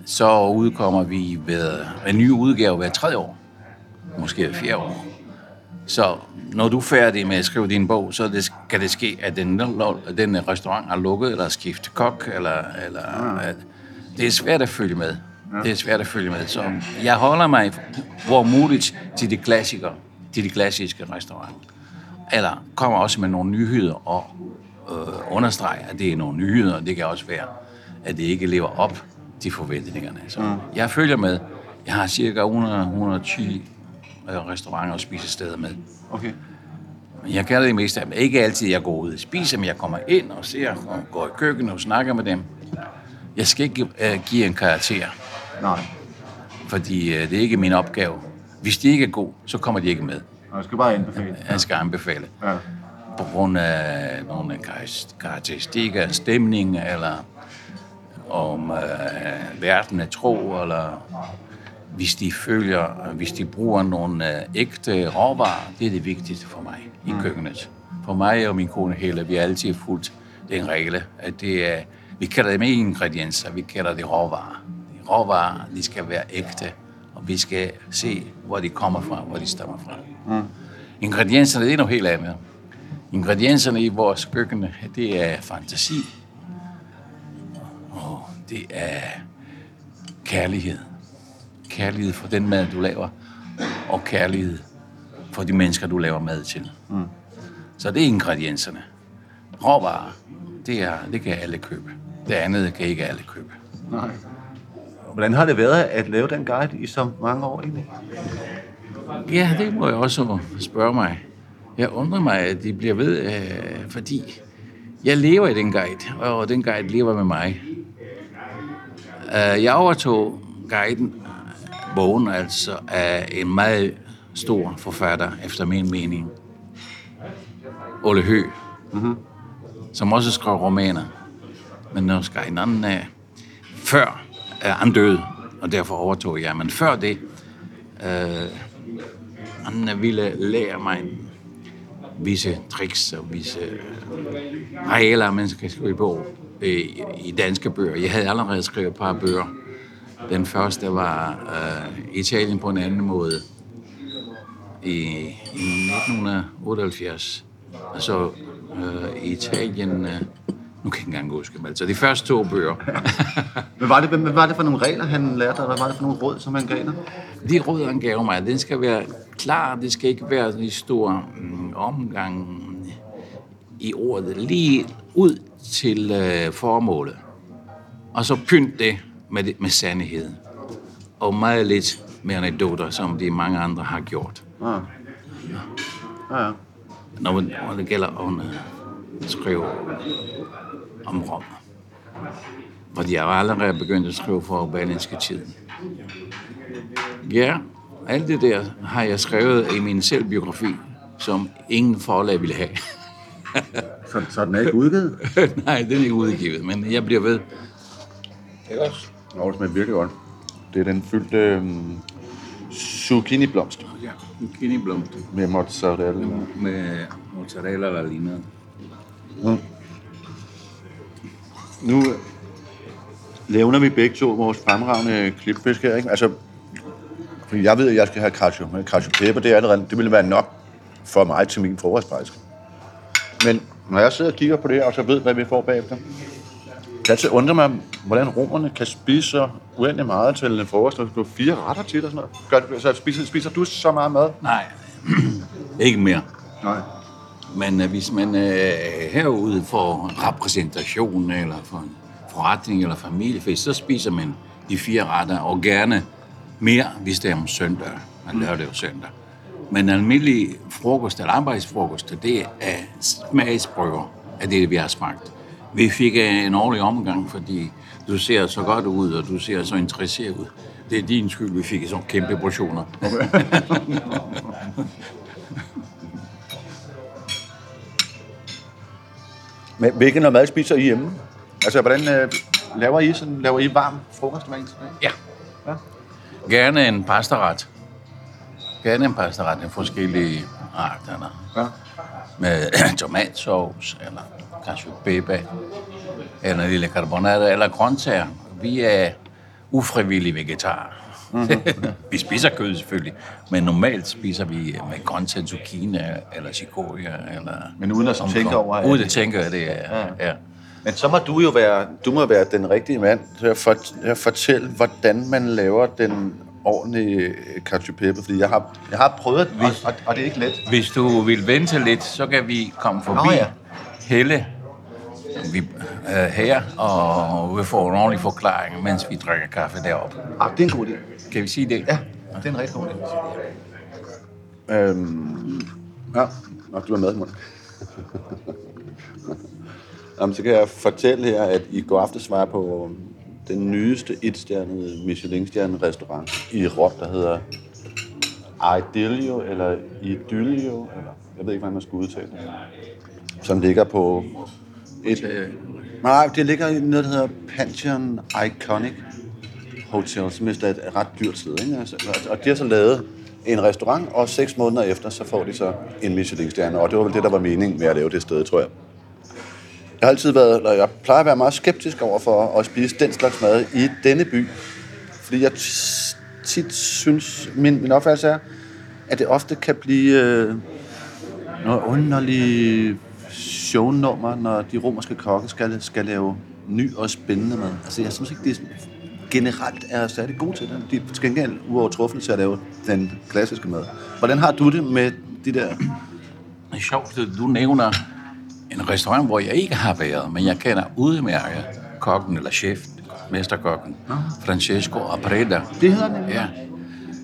C: så udkommer vi ved en ny udgave hver tredje år. Måske hver fjerde år. Så når du er færdig med at skrive din bog, så det, kan det ske, at den, den restaurant er lukket, eller skiftet kok, eller, eller at, det er svært at følge med. Det er svært at følge med. Så jeg holder mig, hvor muligt, til de klassikere, til de klassiske restauranter. Eller kommer også med nogle nyheder og øh, understreger, at det er nogle nyheder. Det kan også være, at det ikke lever op til forventningerne. Så mm. jeg følger med. Jeg har cirka 100-110 øh, restauranter og spisesteder med.
B: Okay.
C: Jeg kender det meste af dem. Ikke altid, jeg går ud og spiser, men jeg kommer ind og ser og går i køkkenet og snakker med dem. Jeg skal ikke uh, give en karakter,
B: Nej.
C: fordi uh, det er ikke min opgave. Hvis de ikke er gode, så kommer de ikke med.
B: Jeg skal bare anbefale.
C: Jeg skal anbefale.
B: Ja.
C: På grund af nogle karakteristikker, stemning, eller om uh, verden er tro, eller hvis de følger, hvis de bruger nogle uh, ægte råvarer, det er det vigtigste for mig i køkkenet. For mig og min kone Helle, vi har altid fulgt den regel, at det er, vi kalder dem ikke ingredienser, vi kalder det råvarer. Råvarer, de skal være ægte, og vi skal se, hvor de kommer fra, hvor de stammer fra. Mm. Ingredienserne, det er noget helt andet. Ingredienserne i vores køkken, det er fantasi, og det er kærlighed. Kærlighed for den mad, du laver, og kærlighed for de mennesker, du laver mad til. Mm. Så det er ingredienserne. Råvarer, det, er, det kan alle købe. Det andet kan ikke alle købe.
B: Nej. Hvordan har det været at lave den guide i så mange år egentlig?
C: Ja, det må jeg også spørge mig. Jeg undrer mig, at de bliver ved, øh, fordi jeg lever i den guide, og den guide lever med mig. Øh, jeg overtog guiden, bogen altså, af en meget stor forfatter, efter min mening. Ole Hø, mm-hmm. som også skrev romaner. Men nu skal en anden af. Før er han og derfor overtog jeg. Men før det, øh, han ville lære mig visse tricks og visse regler, man skal skrive på i, i danske bøger. Jeg havde allerede skrevet et par bøger. Den første var øh, Italien på en anden måde i, i 1978. Altså øh, Italien... Øh, nu kan jeg ikke engang huske dem. Altså de første to bøger. (laughs)
B: Hvad var, det, hvad var det for nogle regler, han lærte dig? Hvad var det for nogle råd, som han gav dig?
C: De råd, han gav mig, den skal være klar. Det skal ikke være en stor mm, omgang i ordet. Lige ud til øh, formålet. Og så pynt det med, med sandhed. Og meget lidt med anekdoter, som de mange andre har gjort.
B: Ah. Ja, ja.
C: Når, når det gælder om at skrive om Rom. Fordi jeg var allerede begyndt at skrive for Berlinske Tiden. Ja, alt det der har jeg skrevet i min selvbiografi, som ingen forlag ville have. (laughs)
B: Så, så den er ikke udgivet? (laughs)
C: Nej, den er ikke udgivet, men jeg bliver ved. Også?
B: Nå, det smager virkelig godt. Det er den fyldte øh, zucchini-blomst
C: Ja, zucchini-blomst
B: med mozzarella.
C: med mozzarella eller lignende.
B: Nu levner vi begge to vores fremragende klipfisk her, ikke? Altså, fordi jeg ved, at jeg skal have cacio. Men cacio pepe, det, er allerede, det ville være nok for mig til min frokostspejse. Men når jeg sidder og kigger på det her, og så ved, hvad vi får bagefter, jeg altid undre mig, hvordan romerne kan spise så uendelig meget til en frokost, og du fire retter til og sådan noget. Gør, så spiser, spiser du så meget mad?
C: Nej, (clears throat) ikke mere.
B: Nej.
C: Men øh, hvis man øh, herude får en repræsentation, eller for en forretning eller familiefest, så spiser man de fire retter, og gerne mere, hvis det er om søndag. Man lørdag det jo søndag. Men almindelig frokost eller arbejdsfrokost, det er smagsprøver af det, vi har smagt. Vi fik øh, en årlig omgang, fordi du ser så godt ud, og du ser så interesseret ud. Det er din skyld, vi fik sådan kæmpe portioner. (laughs)
B: Men hvilken noget mad spiser I hjemme? Altså, hvordan øh, laver I sådan, laver I varm frokost hver eneste dag?
C: Ja.
B: Ja.
C: Gerne en pastaret. Gerne en pastaret af forskellige arter.
B: Ja.
C: Med (clears throat) tomatsauce, eller cacio pepe, eller lille carbonara, eller grøntsager. Vi er ufrivillige vegetarer. Mm-hmm. vi spiser kød selvfølgelig, men normalt spiser vi med grøntsager, zucchini, eller chicoria, eller...
B: Men uden at tænke over, at-
C: Uden at tænke, at det er... Ja. ja.
B: Men så må du jo være, du må være den rigtige mand til at, for, at fortælle, hvordan man laver den ordentlige øh, cacio pepe, fordi jeg har, jeg har prøvet, og, og, og det er ikke let.
C: Hvis du vil vente lidt, så kan vi komme forbi
B: Nå ja.
C: Helle vi, øh, her, og vi får en ordentlig forklaring, mens vi drikker kaffe deroppe.
B: Ah, det er en god idé.
C: Kan vi sige det?
B: Ja, det er en rigtig god idé. Øhm, ja. Nå, du er med, Monika. (laughs) Jamen, så kan jeg fortælle her, at i går aftes var jeg på den nyeste etstjernede Michelin-stjernede restaurant i Rom, der hedder Idilio, eller Idylio, eller jeg ved ikke, hvordan man skal udtale det. Som ligger på et... Nej, det ligger i noget, der hedder Pantheon Iconic Hotel, som er et ret dyrt sted. Ikke? Altså, og de har så lavet en restaurant, og seks måneder efter, så får de så en Michelin-stjerne. Og det var vel det, der var meningen med at lave det sted, tror jeg. Jeg har altid været, eller jeg plejer at være meget skeptisk over for at spise den slags mad i denne by. Fordi jeg tit synes, min, min opfattelse er, at det ofte kan blive øh, noget underligt shownummer, når de romerske kokke skal, skal lave ny og spændende mad. Altså, jeg synes ikke, det er, generelt er særlig gode til det. De er til gengæld uovertruffende til at lave den klassiske mad. Hvordan har du det med de der...
C: Det er sjovt, at du nævner en restaurant, hvor jeg ikke har været, men jeg kender udmærket kokken eller chef, mesterkokken, Francesco Apreda.
B: Det hedder den?
C: Ja.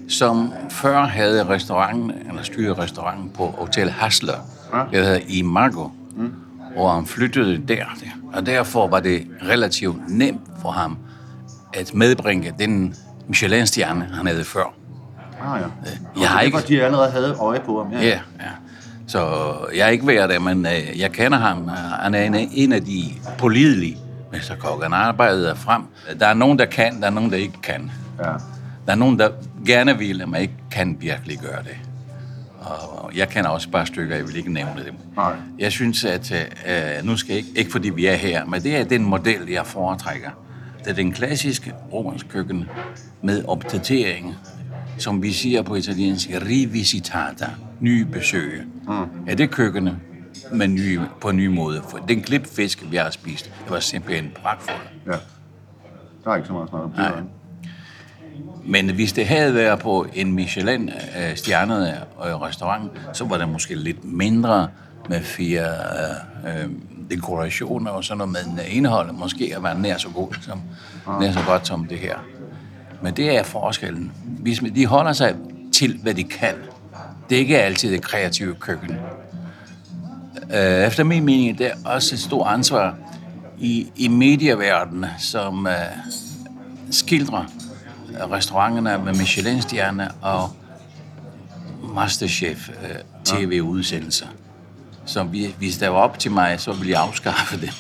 C: Som før havde restauranten, eller styrede restauranten på Hotel Hasler,
B: Ja.
C: det hedder Imago, mm. og han flyttede der. Og derfor var det relativt nemt for ham at medbringe den Michelin-stjerne, han havde før.
B: Ah, ja.
C: Jeg har
B: det
C: ikke...
B: var, de allerede havde øje på ham.
C: Ja, ja. Så jeg er ikke været der, men øh, jeg kender ham. Han er en, en af de pålidelige mesterkokke. Han arbejder frem. Der er nogen, der kan, der er nogen, der ikke kan.
B: ja.
C: Der er nogen, der gerne vil, men ikke kan virkelig gøre det. Og jeg kender også bare stykker, jeg vil ikke nævne dem.
B: Nej.
C: Jeg synes, at øh, nu skal jeg ikke, ikke fordi vi er her, men det er den model, jeg foretrækker. Det er den klassiske romersk køkken med opdatering, som vi siger på italiensk, rivisitata, nye besøg. Mm. Ja, det er køkkenet med nye, på en ny måde. For den klipfisk, vi har spist, det var simpelthen pragtfuld.
B: ja. Der er ikke så meget snak om det.
C: Men hvis det havde været på en Michelin-stjernet øh, restaurant, så var det måske lidt mindre med fire øh, øh, dekorationer og sådan noget, men indholdet måske har været nær så, god som, nær så godt som det her. Men det er forskellen. Hvis de holder sig til, hvad de kan. Det er ikke altid det kreative køkken. Øh, Efter min mening det er også et stort ansvar i, i medieverdenen, som øh, skildrer restauranterne med Michelin-stjerner og Masterchef øh, Så vi, hvis det var op til mig, så ville jeg afskaffe det.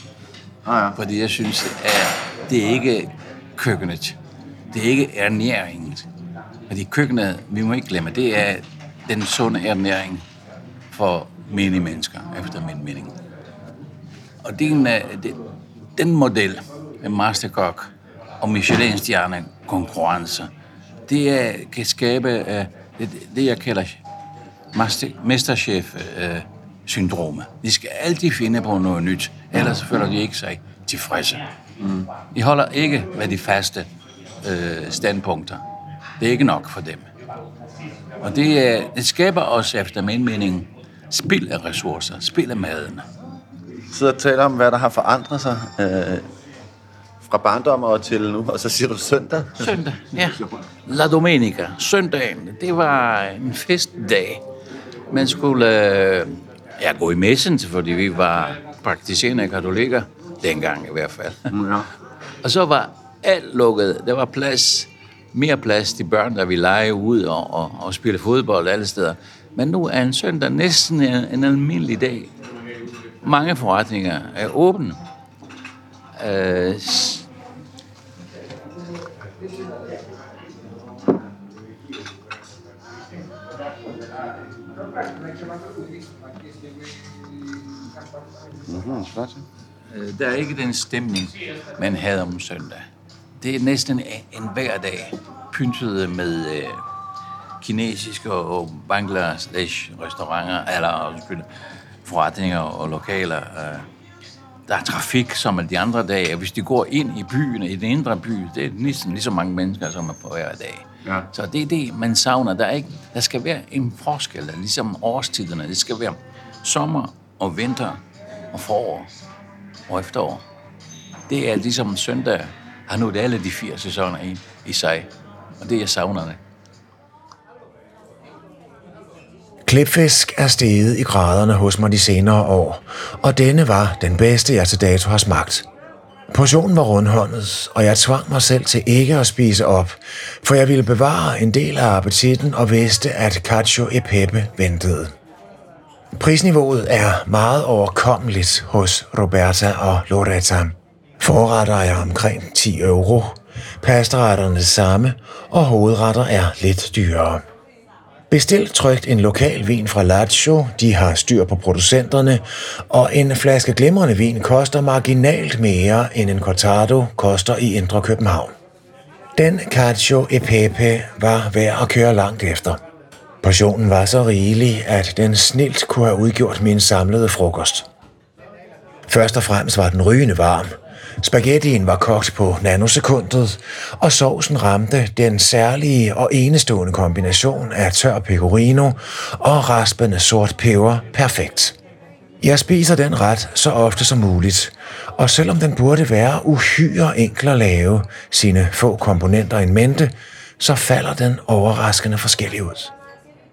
B: Ah, ja.
C: Fordi jeg synes, at det er ikke køkkenet. Det er ikke ernæringen. Fordi køkkenet, vi må ikke glemme, det er den sunde ernæring for menige mennesker, efter min mening. Og den, øh, det, den model med Masterkok og Michelin-stjerne konkurrencer, det er, kan skabe øh, det, det, jeg kalder master, mesterchef-syndromet. De skal altid finde på noget nyt, ellers føler de ikke sig tilfredse. Mm. De holder ikke ved de faste øh, standpunkter. Det er ikke nok for dem. Og det, er- det skaber også, efter min mening, spild af ressourcer, spild af maden.
B: sidder og taler om, hvad der har forandret sig øh, fra barndom og til nu, og så siger du søndag.
C: Søndag, ja. La Domenica, søndagen, det var en festdag. Man skulle øh, ja, gå i messen, fordi vi var praktiserende katolikker, dengang i hvert fald.
B: Mm, ja. (laughs)
C: Og så var alt lukket. Der var plads, mere plads til børn, der ville lege ud og, og, og spille fodbold alle steder. Men nu er en søndag næsten en, en almindelig dag. Mange forretninger er åbne. Øh,
B: flot.
C: Øh, Der er ikke den stemning, man havde om søndag. Det er næsten en hver dag pyntet med øh, kinesiske og Bangladesh restauranter, eller undskyld, forretninger og lokaler. Øh. Der er trafik som alle de andre dage, og hvis de går ind i byen, i den indre by, det er næsten lige så mange mennesker, som er på hver dag.
B: Ja.
C: Så det er det, man savner. Der, er ikke, der skal være en forskel, ligesom årstiderne. Det skal være sommer og vinter og forår og efterår. Det er ligesom søndag har nu alle de fire sæsoner i, i sig. Og det, jeg savner det.
D: Klipfisk er steget i graderne hos mig de senere år, og denne var den bedste, jeg til dato har smagt. Portionen var rundhåndet, og jeg tvang mig selv til ikke at spise op, for jeg ville bevare en del af appetitten og vidste, at cacio e pepe ventede. Prisniveauet er meget overkommeligt hos Roberta og Loretta. Forretter er omkring 10 euro, pastaretterne samme, og hovedretter er lidt dyrere. Bestil trygt en lokal vin fra Lazio, de har styr på producenterne, og en flaske glimrende vin koster marginalt mere end en Cortado koster i Indre København. Den Cacio e Pepe var værd at køre langt efter. Portionen var så rigelig, at den snilt kunne have udgjort min samlede frokost. Først og fremmest var den rygende varm. Spaghettien var kogt på nanosekundet, og sovsen ramte den særlige og enestående kombination af tør pecorino og raspende sort peber perfekt. Jeg spiser den ret så ofte som muligt, og selvom den burde være uhyre enkel at lave sine få komponenter en mente, så falder den overraskende forskellig ud.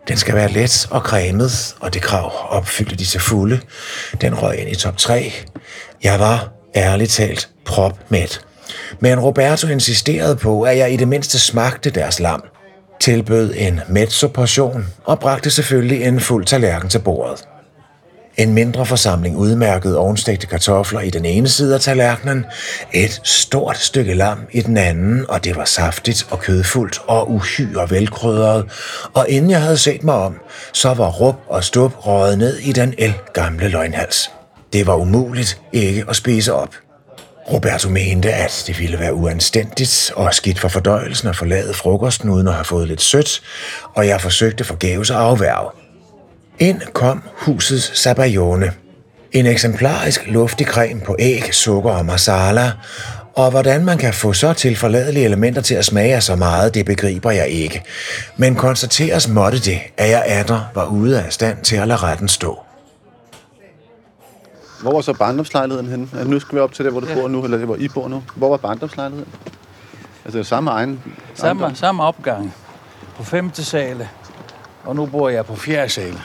D: Den skal være let og cremet, og det krav opfyldte de til fulde. Den røg ind i top 3. Jeg var ærligt talt propmæt. Men Roberto insisterede på, at jeg i det mindste smagte deres lam. Tilbød en mezzo-portion og bragte selvfølgelig en fuld tallerken til bordet. En mindre forsamling udmærkede ovnstegte kartofler i den ene side af tallerkenen, et stort stykke lam i den anden, og det var saftigt og kødfuldt og uhyre velkrydret, og inden jeg havde set mig om, så var rup og stup røget ned i den el gamle løgnhals. Det var umuligt ikke at spise op. Roberto mente, at det ville være uanstændigt og skidt for fordøjelsen at forlade frokosten uden at have fået lidt sødt, og jeg forsøgte forgæves at afværge. Ind kom husets Sabayone. En eksemplarisk luftig creme på æg, sukker og masala, og hvordan man kan få så tilforladelige elementer til at smage af så meget, det begriber jeg ikke. Men konstateres måtte det, at jeg atter var ude af stand til at lade retten stå.
B: Hvor var så barndomslejligheden henne? Altså, nu skal vi op til der, hvor du ja. bor nu, eller der, hvor I bor nu. Hvor var barndomslejligheden? Altså samme egen
C: Samme,
B: ejendom?
C: samme opgang på femte sale, og nu bor jeg på fjerde sale.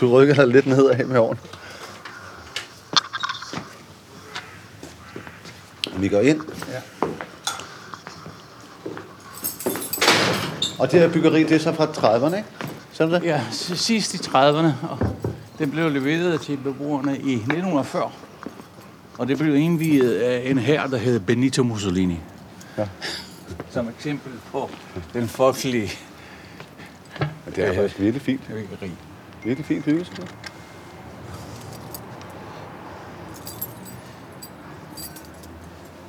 B: Du rykker dig lidt nedad med årene. Vi går ind.
C: Ja.
B: Og det her byggeri, det er så fra 30'erne, ikke? Så er det det?
C: Ja, sidst i 30'erne, og den blev leveret til beboerne i 1940. Og det blev indviet af en her, der hed Benito Mussolini.
B: Ja.
C: Som eksempel på den folkelige
B: Men det er faktisk virkelig fint.
C: byggeri.
B: Virkelig fint bygget.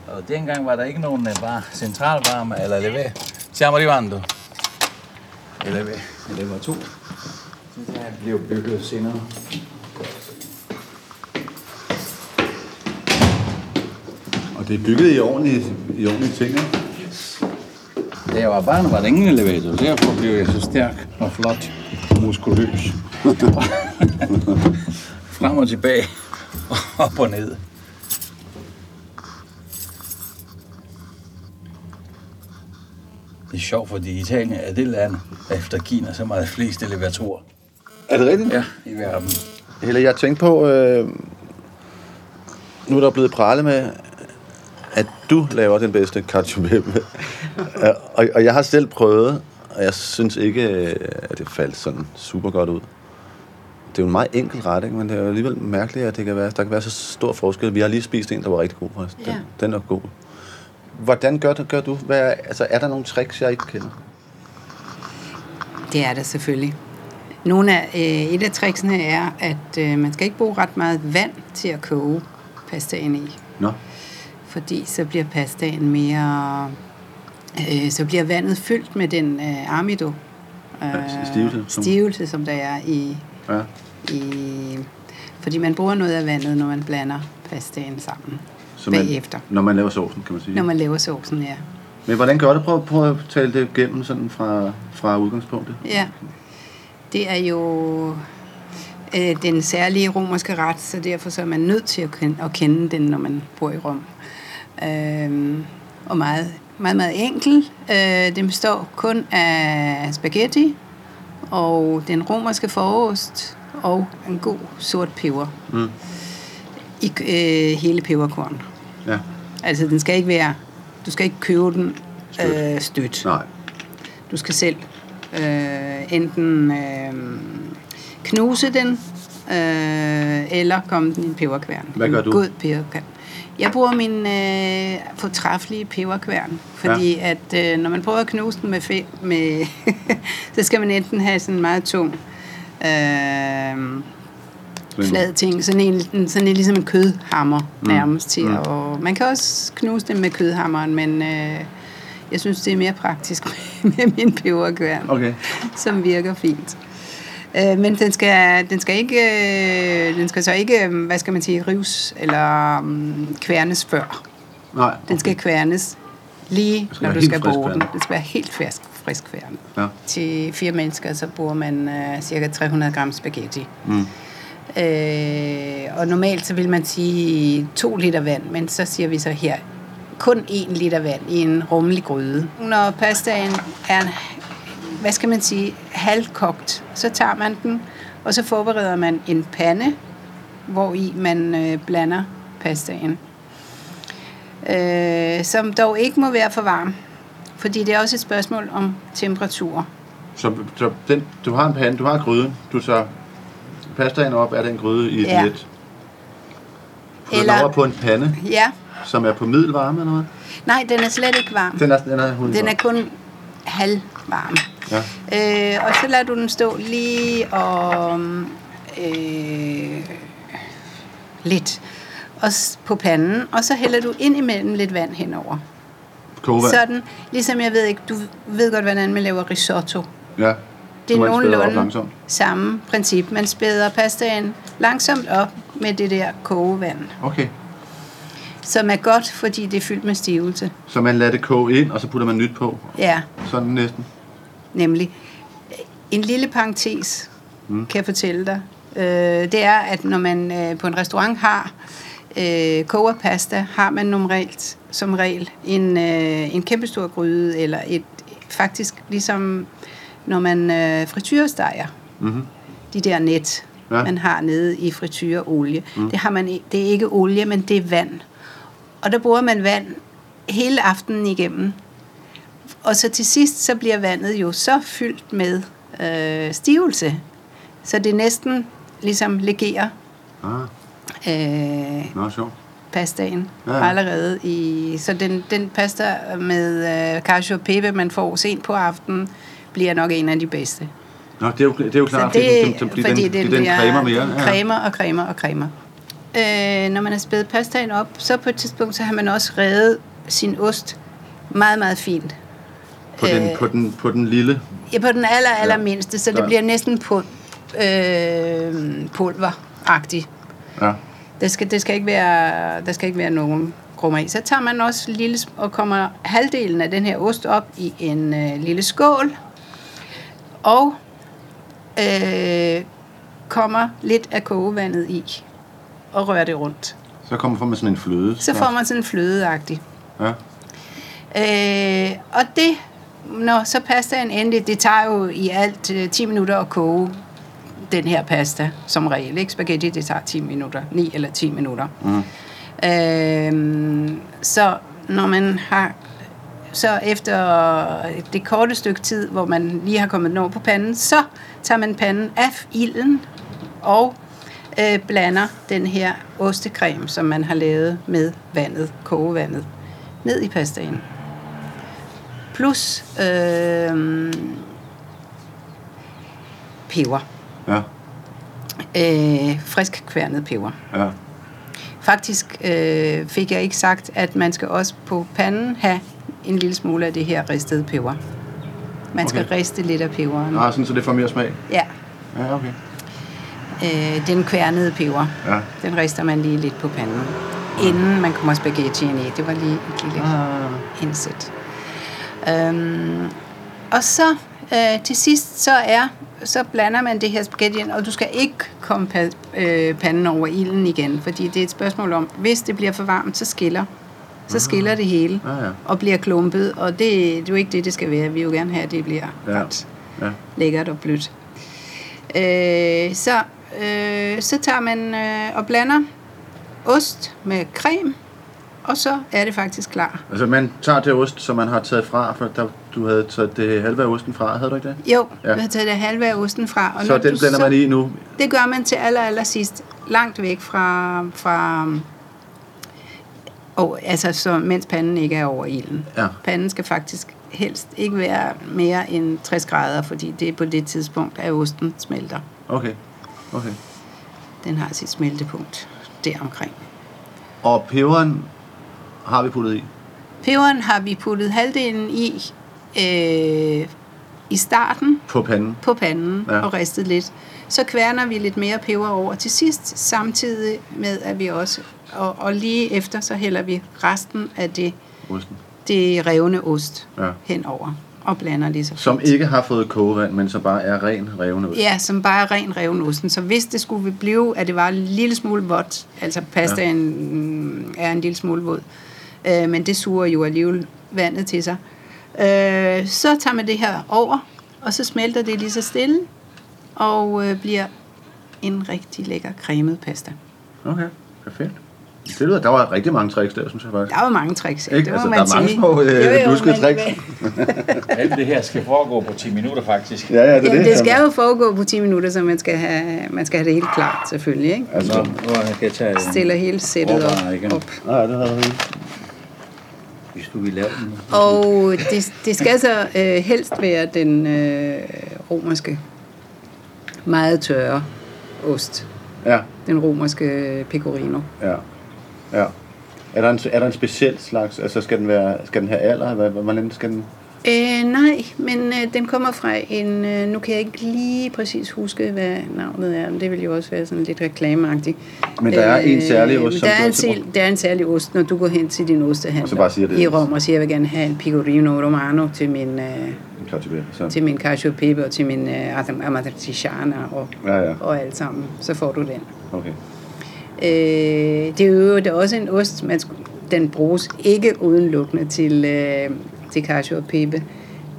C: Og dengang var der ikke nogen der var centralvarme eller levé. Stiamo arrivando. Det var to. Det her blev bygget senere.
B: Og det er bygget i ordentlige, i ordentlige ting, ikke?
C: Da jeg var barn, var der ingen elevator. Derfor blev jeg så stærk og flot og muskuløs. (laughs) Frem og tilbage. og Op og ned. Det er sjovt, fordi Italien er det land, der efter Kina så meget flest elevatorer.
B: Er det rigtigt?
C: Ja, i verden.
B: Helle, jeg tænkte på, øh, nu er der blevet prale med, at du laver den bedste e. Øh, (laughs) og, og jeg har selv prøvet, og jeg synes ikke, at det faldt sådan super godt ud. Det er jo en meget enkel ret, ikke? men det er jo alligevel mærkeligt, at det kan være, der kan være så stor forskel. Vi har lige spist en, der var rigtig god for os. Den,
E: Ja.
B: den er god. Hvordan gør, du- gør du? Hvad er, altså, er der nogle tricks, jeg ikke kender?
E: Det er der selvfølgelig. Nogle af, øh, et af tricksene er, at øh, man skal ikke bruge ret meget vand til at koge pastaen i.
B: Nå.
E: Fordi så bliver pastaen mere... Øh, så bliver vandet fyldt med den øh, amido. Øh,
B: stivelse, som-
E: Stivelse, som der er i,
B: Ja.
E: i... Fordi man bruger noget af vandet, når man blander pastaen sammen
B: Så man,
E: bagefter.
B: når man laver sovsen, kan man sige.
E: Når man laver sovsen, ja.
B: Men hvordan gør du? Prøv, prøv at tale det igennem sådan fra, fra udgangspunktet.
E: Ja, det er jo øh, den særlige romerske ret, så derfor så er man nødt til at kende, at kende den, når man bor i Rom. Øh, og meget, meget, meget enkel. Øh, den består kun af spaghetti, og den romerske forost og en god sort peber
B: Mm.
E: i øh, hele peberkorn.
B: Ja.
E: Altså, den skal ikke være... Du skal ikke købe den
B: Stødt.
E: øh, stødt.
B: Nej.
E: Du skal selv øh, enten øh, knuse den, øh, eller komme den i en peberkværn.
B: Hvad gør
E: en
B: du?
E: God peberkværn. Jeg bruger min øh, fortræffelige peberkværn, fordi ja. at øh, når man prøver at knuse den med, fe, med (laughs) så skal man enten have sådan en meget tung øh, flad ting, sådan en, sådan en ligesom en kødhammer nærmest til,
B: Mm.
E: og man kan også knuse den med kødhammeren, men øh, jeg synes, det er mere praktisk (laughs) med min peberkværn,
B: Okay.
E: som virker fint. Øh, men den skal, den skal ikke, øh, den skal så ikke, øh, hvad skal man sige, rives eller um, kværnes før.
B: Nej.
E: Den skal kværnes lige,
B: skal
E: når du skal bruge den. Den skal være helt frisk, frisk kværnet.
B: Ja.
E: Til fire mennesker, så bruger man øh, cirka 300 gram spaghetti.
B: Mm.
E: Øh, og normalt så vil man sige 2 liter vand, men så siger vi så her kun 1 liter vand i en rummelig gryde. Når pastaen er, hvad skal man sige, halvkogt, så tager man den, og så forbereder man en pande, hvor i man øh, blander pastaen. Øh, som dog ikke må være for varm, fordi det er også et spørgsmål om temperatur.
B: Så, så den, du har en pande, du har gryden, du tager pastaen op af den gryde i et
E: Ja.
B: net. Putter
E: Eller-
B: den over på en pande,
E: Ja,
B: som er på middelvarme eller noget?
E: nej, den er slet ikke varm.
B: Den er, den er 100.
E: Den er kun halvvarm.
B: Ja.
E: Øh, og så lader du den stå lige og øh, lidt og på panden, og så hælder du ind imellem lidt vand henover.
B: Kogevand.
E: Sådan, ligesom jeg ved ikke, du ved godt, hvordan man laver risotto.
B: Ja.
E: Det er nogenlunde samme princip. Man spæder pastaen langsomt op med det der kogevand,
B: Okay.
E: som er godt, fordi det er fyldt med stivelse.
B: Så man lader det koge ind, og så putter man nyt på.
E: Ja,
B: Sådan næsten.
E: Nemlig. En lille parentes, mm. kan jeg fortælle dig. Øh, det er, at når man øh, på en restaurant har øh, kogerpasta, har man normalt, som regel en, øh, en kæmpestor gryde, eller et, faktisk ligesom når man øh, frityresteger,
B: Mm-hmm.
E: de der net,
B: Ja.
E: man har nede i frityreolie. Mm. Det, har man, det er ikke olie, men det er vand. Og der bruger man vand hele aftenen igennem. Og så til sidst, så bliver vandet jo så fyldt med øh, stivelse, så det næsten ligesom legerer
B: Ah,
E: øh,
B: nå, sjovt.
E: pastaen
B: Ja.
E: ja. allerede. I, så den, den pasta med øh, cacio e pepe, man får sent på aftenen, bliver nok en af de bedste.
B: Nå, det er jo, det er jo klart,
E: det,
B: den, den, den, den, den, den cremer mere.
E: Den cremer og cremer og cremer. Øh, når man har spædet pastaen op, så på et tidspunkt, så har man også revet sin ost meget, meget fint.
B: På, den,
E: øh,
B: på, den, på den lille.
E: Ja, på den aller, aller mindste, så det
B: Ja.
E: bliver næsten pul, øh, pulveragtigt.
B: Ja.
E: Det skal, det skal ikke være, der skal ikke være nogen krummer i. Så tager man også lille, og kommer halvdelen af den her ost op i en øh, lille skål, og øh, kommer lidt af kogevandet i, og rører det rundt.
B: Så kommer får man sådan en fløde.
E: Så får man sådan en flødeagtig.
B: Ja.
E: Øh, og det, når så pastaen endelig, det tager jo i alt øh, 10 minutter at koge den her pasta, som regel. Ikke? Spaghetti, det tager 10 minutter, 9 eller 10 minutter.
B: Mm.
E: Øh, så når man har, så efter det korte stykke tid, hvor man lige har kommet den over på panden, så tager man panden af ilden og øh, blander den her ostecreme, som man har lavet med vandet, kogevandet, ned i pastaen. Plus øh, peber.
B: Ja.
E: Øh, frisk kværnet peber.
B: Ja.
E: Faktisk øh, fik jeg ikke sagt, at man skal også på panden have en lille smule af det her ristede peber. Man skal
B: Okay.
E: riste lidt af peberen.
B: Ah, sådan, så det får mere smag.
E: Ja,
B: Ja, okay.
E: øh, den kværnede peber,
B: Ja.
E: den rister man lige lidt på panden, inden man kommer spaghettien i. Det var lige et lille
B: Ah.
E: indsæt. Øhm, og så øh, til sidst, så er så blander man det her spaghetti ind, og du skal ikke komme pa- øh, panden over ilden igen, fordi det er et spørgsmål om, hvis det bliver for varmt, så skiller. Så skiller det hele
B: Ja, ja.
E: og bliver klumpet, og det, det er jo ikke det, det skal være. Vi vil jo gerne have, at det bliver
B: Ja.
E: ret
B: Ja.
E: Lækkert og blødt. Øh, så, øh, så tager man øh, og blander ost med creme, og så er det faktisk klar.
B: Altså, man tager det ost, som man har taget fra, for der, du havde taget det halve af osten fra, havde du ikke det?
E: Jo,
B: Ja.
E: jeg har taget det halve af osten fra. Og
B: så den blander man i nu.
E: Det gør man til aller, aller sidst. Langt væk fra... fra og, altså, så, mens panden ikke er over ilden.
B: Ja.
E: Panden skal faktisk helst ikke være mere end 60 grader, fordi det er på det tidspunkt, at osten smelter.
B: Okay, okay.
E: Den har sit smeltepunkt deromkring.
B: Og peberen har vi puttet i.
E: Peberen har vi puttet halvdelen i øh, i starten
B: På panden.
E: på panden
B: Ja.
E: og ristet lidt. Så kværner vi lidt mere peber over til sidst, samtidig med at vi også, og, og lige efter, så hælder vi resten af det,
B: Osten.
E: det revne ost
B: Ja.
E: henover og blander det så
B: Som
E: fint.
B: ikke har fået kogevand, men som bare er ren revne ost.
E: Ja, som bare er ren revne osten. Så hvis det skulle blive, at det var en lille smule vådt, altså pastaen ja. er en lille smule våd, øh, men det suger jo alligevel vandet til sig, øh, så tager man det her over, og så smelter det lige så stille, og øh, bliver en rigtig lækker cremet pasta.
B: Okay, perfekt. Det lyder, der var rigtig mange tricks der, synes jeg faktisk.
E: Der var mange tricks, ja,
B: Ikke?
E: det
B: Altså,
E: man
B: der er mange
E: sige.
B: små, øh,
E: Jo, jo,
B: luskede
E: men-
B: tricks. (laughs)
C: Alt det her skal foregå på 10 minutter faktisk.
B: Ja, ja, det er
E: Jamen,
B: det.
E: det skal jo foregå på 10 minutter, så man skal have, man skal have det helt klart, selvfølgelig. Ikke?
B: Altså,
C: Nu kan jeg tage
E: Stiller hele sættet op. op.
B: nej, det havde vi.
C: Hvis du vil lave den.
E: Og det, det skal så øh, helst være den øh, romerske, meget tørre ost.
B: Ja,
E: Den romerske pecorino.
B: ja, ja. Er der, en, er der en speciel slags, altså skal den, være, skal den have alder? Hvordan skal den?
E: Øh, nej, men øh, den kommer fra en... Øh, nu kan jeg ikke lige præcis huske, hvad navnet er, men det vil jo også være sådan lidt reklameagtigt.
B: Men der er en særlig ost, som
E: der er, en, sel, der er en særlig ost, når du går hen til din ostehandler
B: Og så bare siger det.
E: i Rom og siger, jeg vil gerne have en pecorino romano til min, øh,
B: til. Så.
E: til min cacio pepe og til min øh, amatriciana og,
B: Ja, ja,
E: og alt sammen. Så får du den.
B: okay.
E: Øh, det er jo det er også en ost, man, den bruges ikke udelukkende til, øh, til cacio og pepe.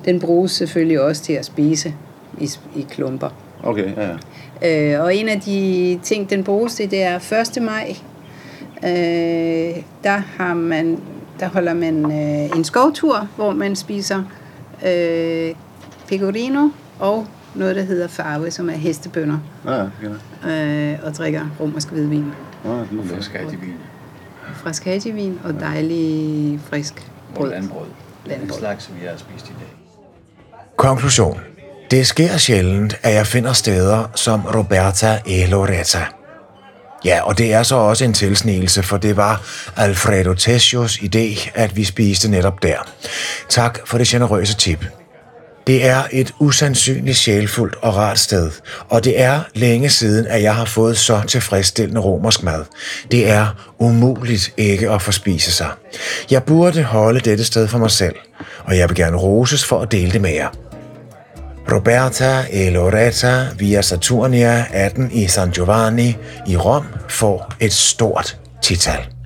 E: Den bruges selvfølgelig også til at spise i, i klumper.
B: Okay, ja, ja.
E: Øh, og en af de ting, den bruges til, det er 1. maj. Øh, der, har man, der holder man øh, en skovtur, hvor man spiser øh, pecorino og noget, der hedder farve, som er hestebønder,
B: Ja, ja,
E: øh, og drikker romersk hvidvin.
B: Ja, det er
C: Frisk vin
E: Frascati-vin og dejlig frisk
C: og
E: brød.
C: Den slags, som vi har spist i dag.
D: Konklusion. Det sker sjældent, at jeg finder steder som Roberta e Loretta. Ja, og det er så også en tilsnigelse, for det var Alfredo Tessios idé, at vi spiste netop der. Tak for det generøse tip. Det er et usandsynligt sjælfuldt og rart sted, og det er længe siden, at jeg har fået så tilfredsstillende romersk mad. Det er umuligt ikke at få spise sig. Jeg burde holde dette sted for mig selv, og jeg vil gerne roses for at dele det med jer. Roberta e Loretta via Saturnia 18 i San Giovanni i Rom får et stort tital.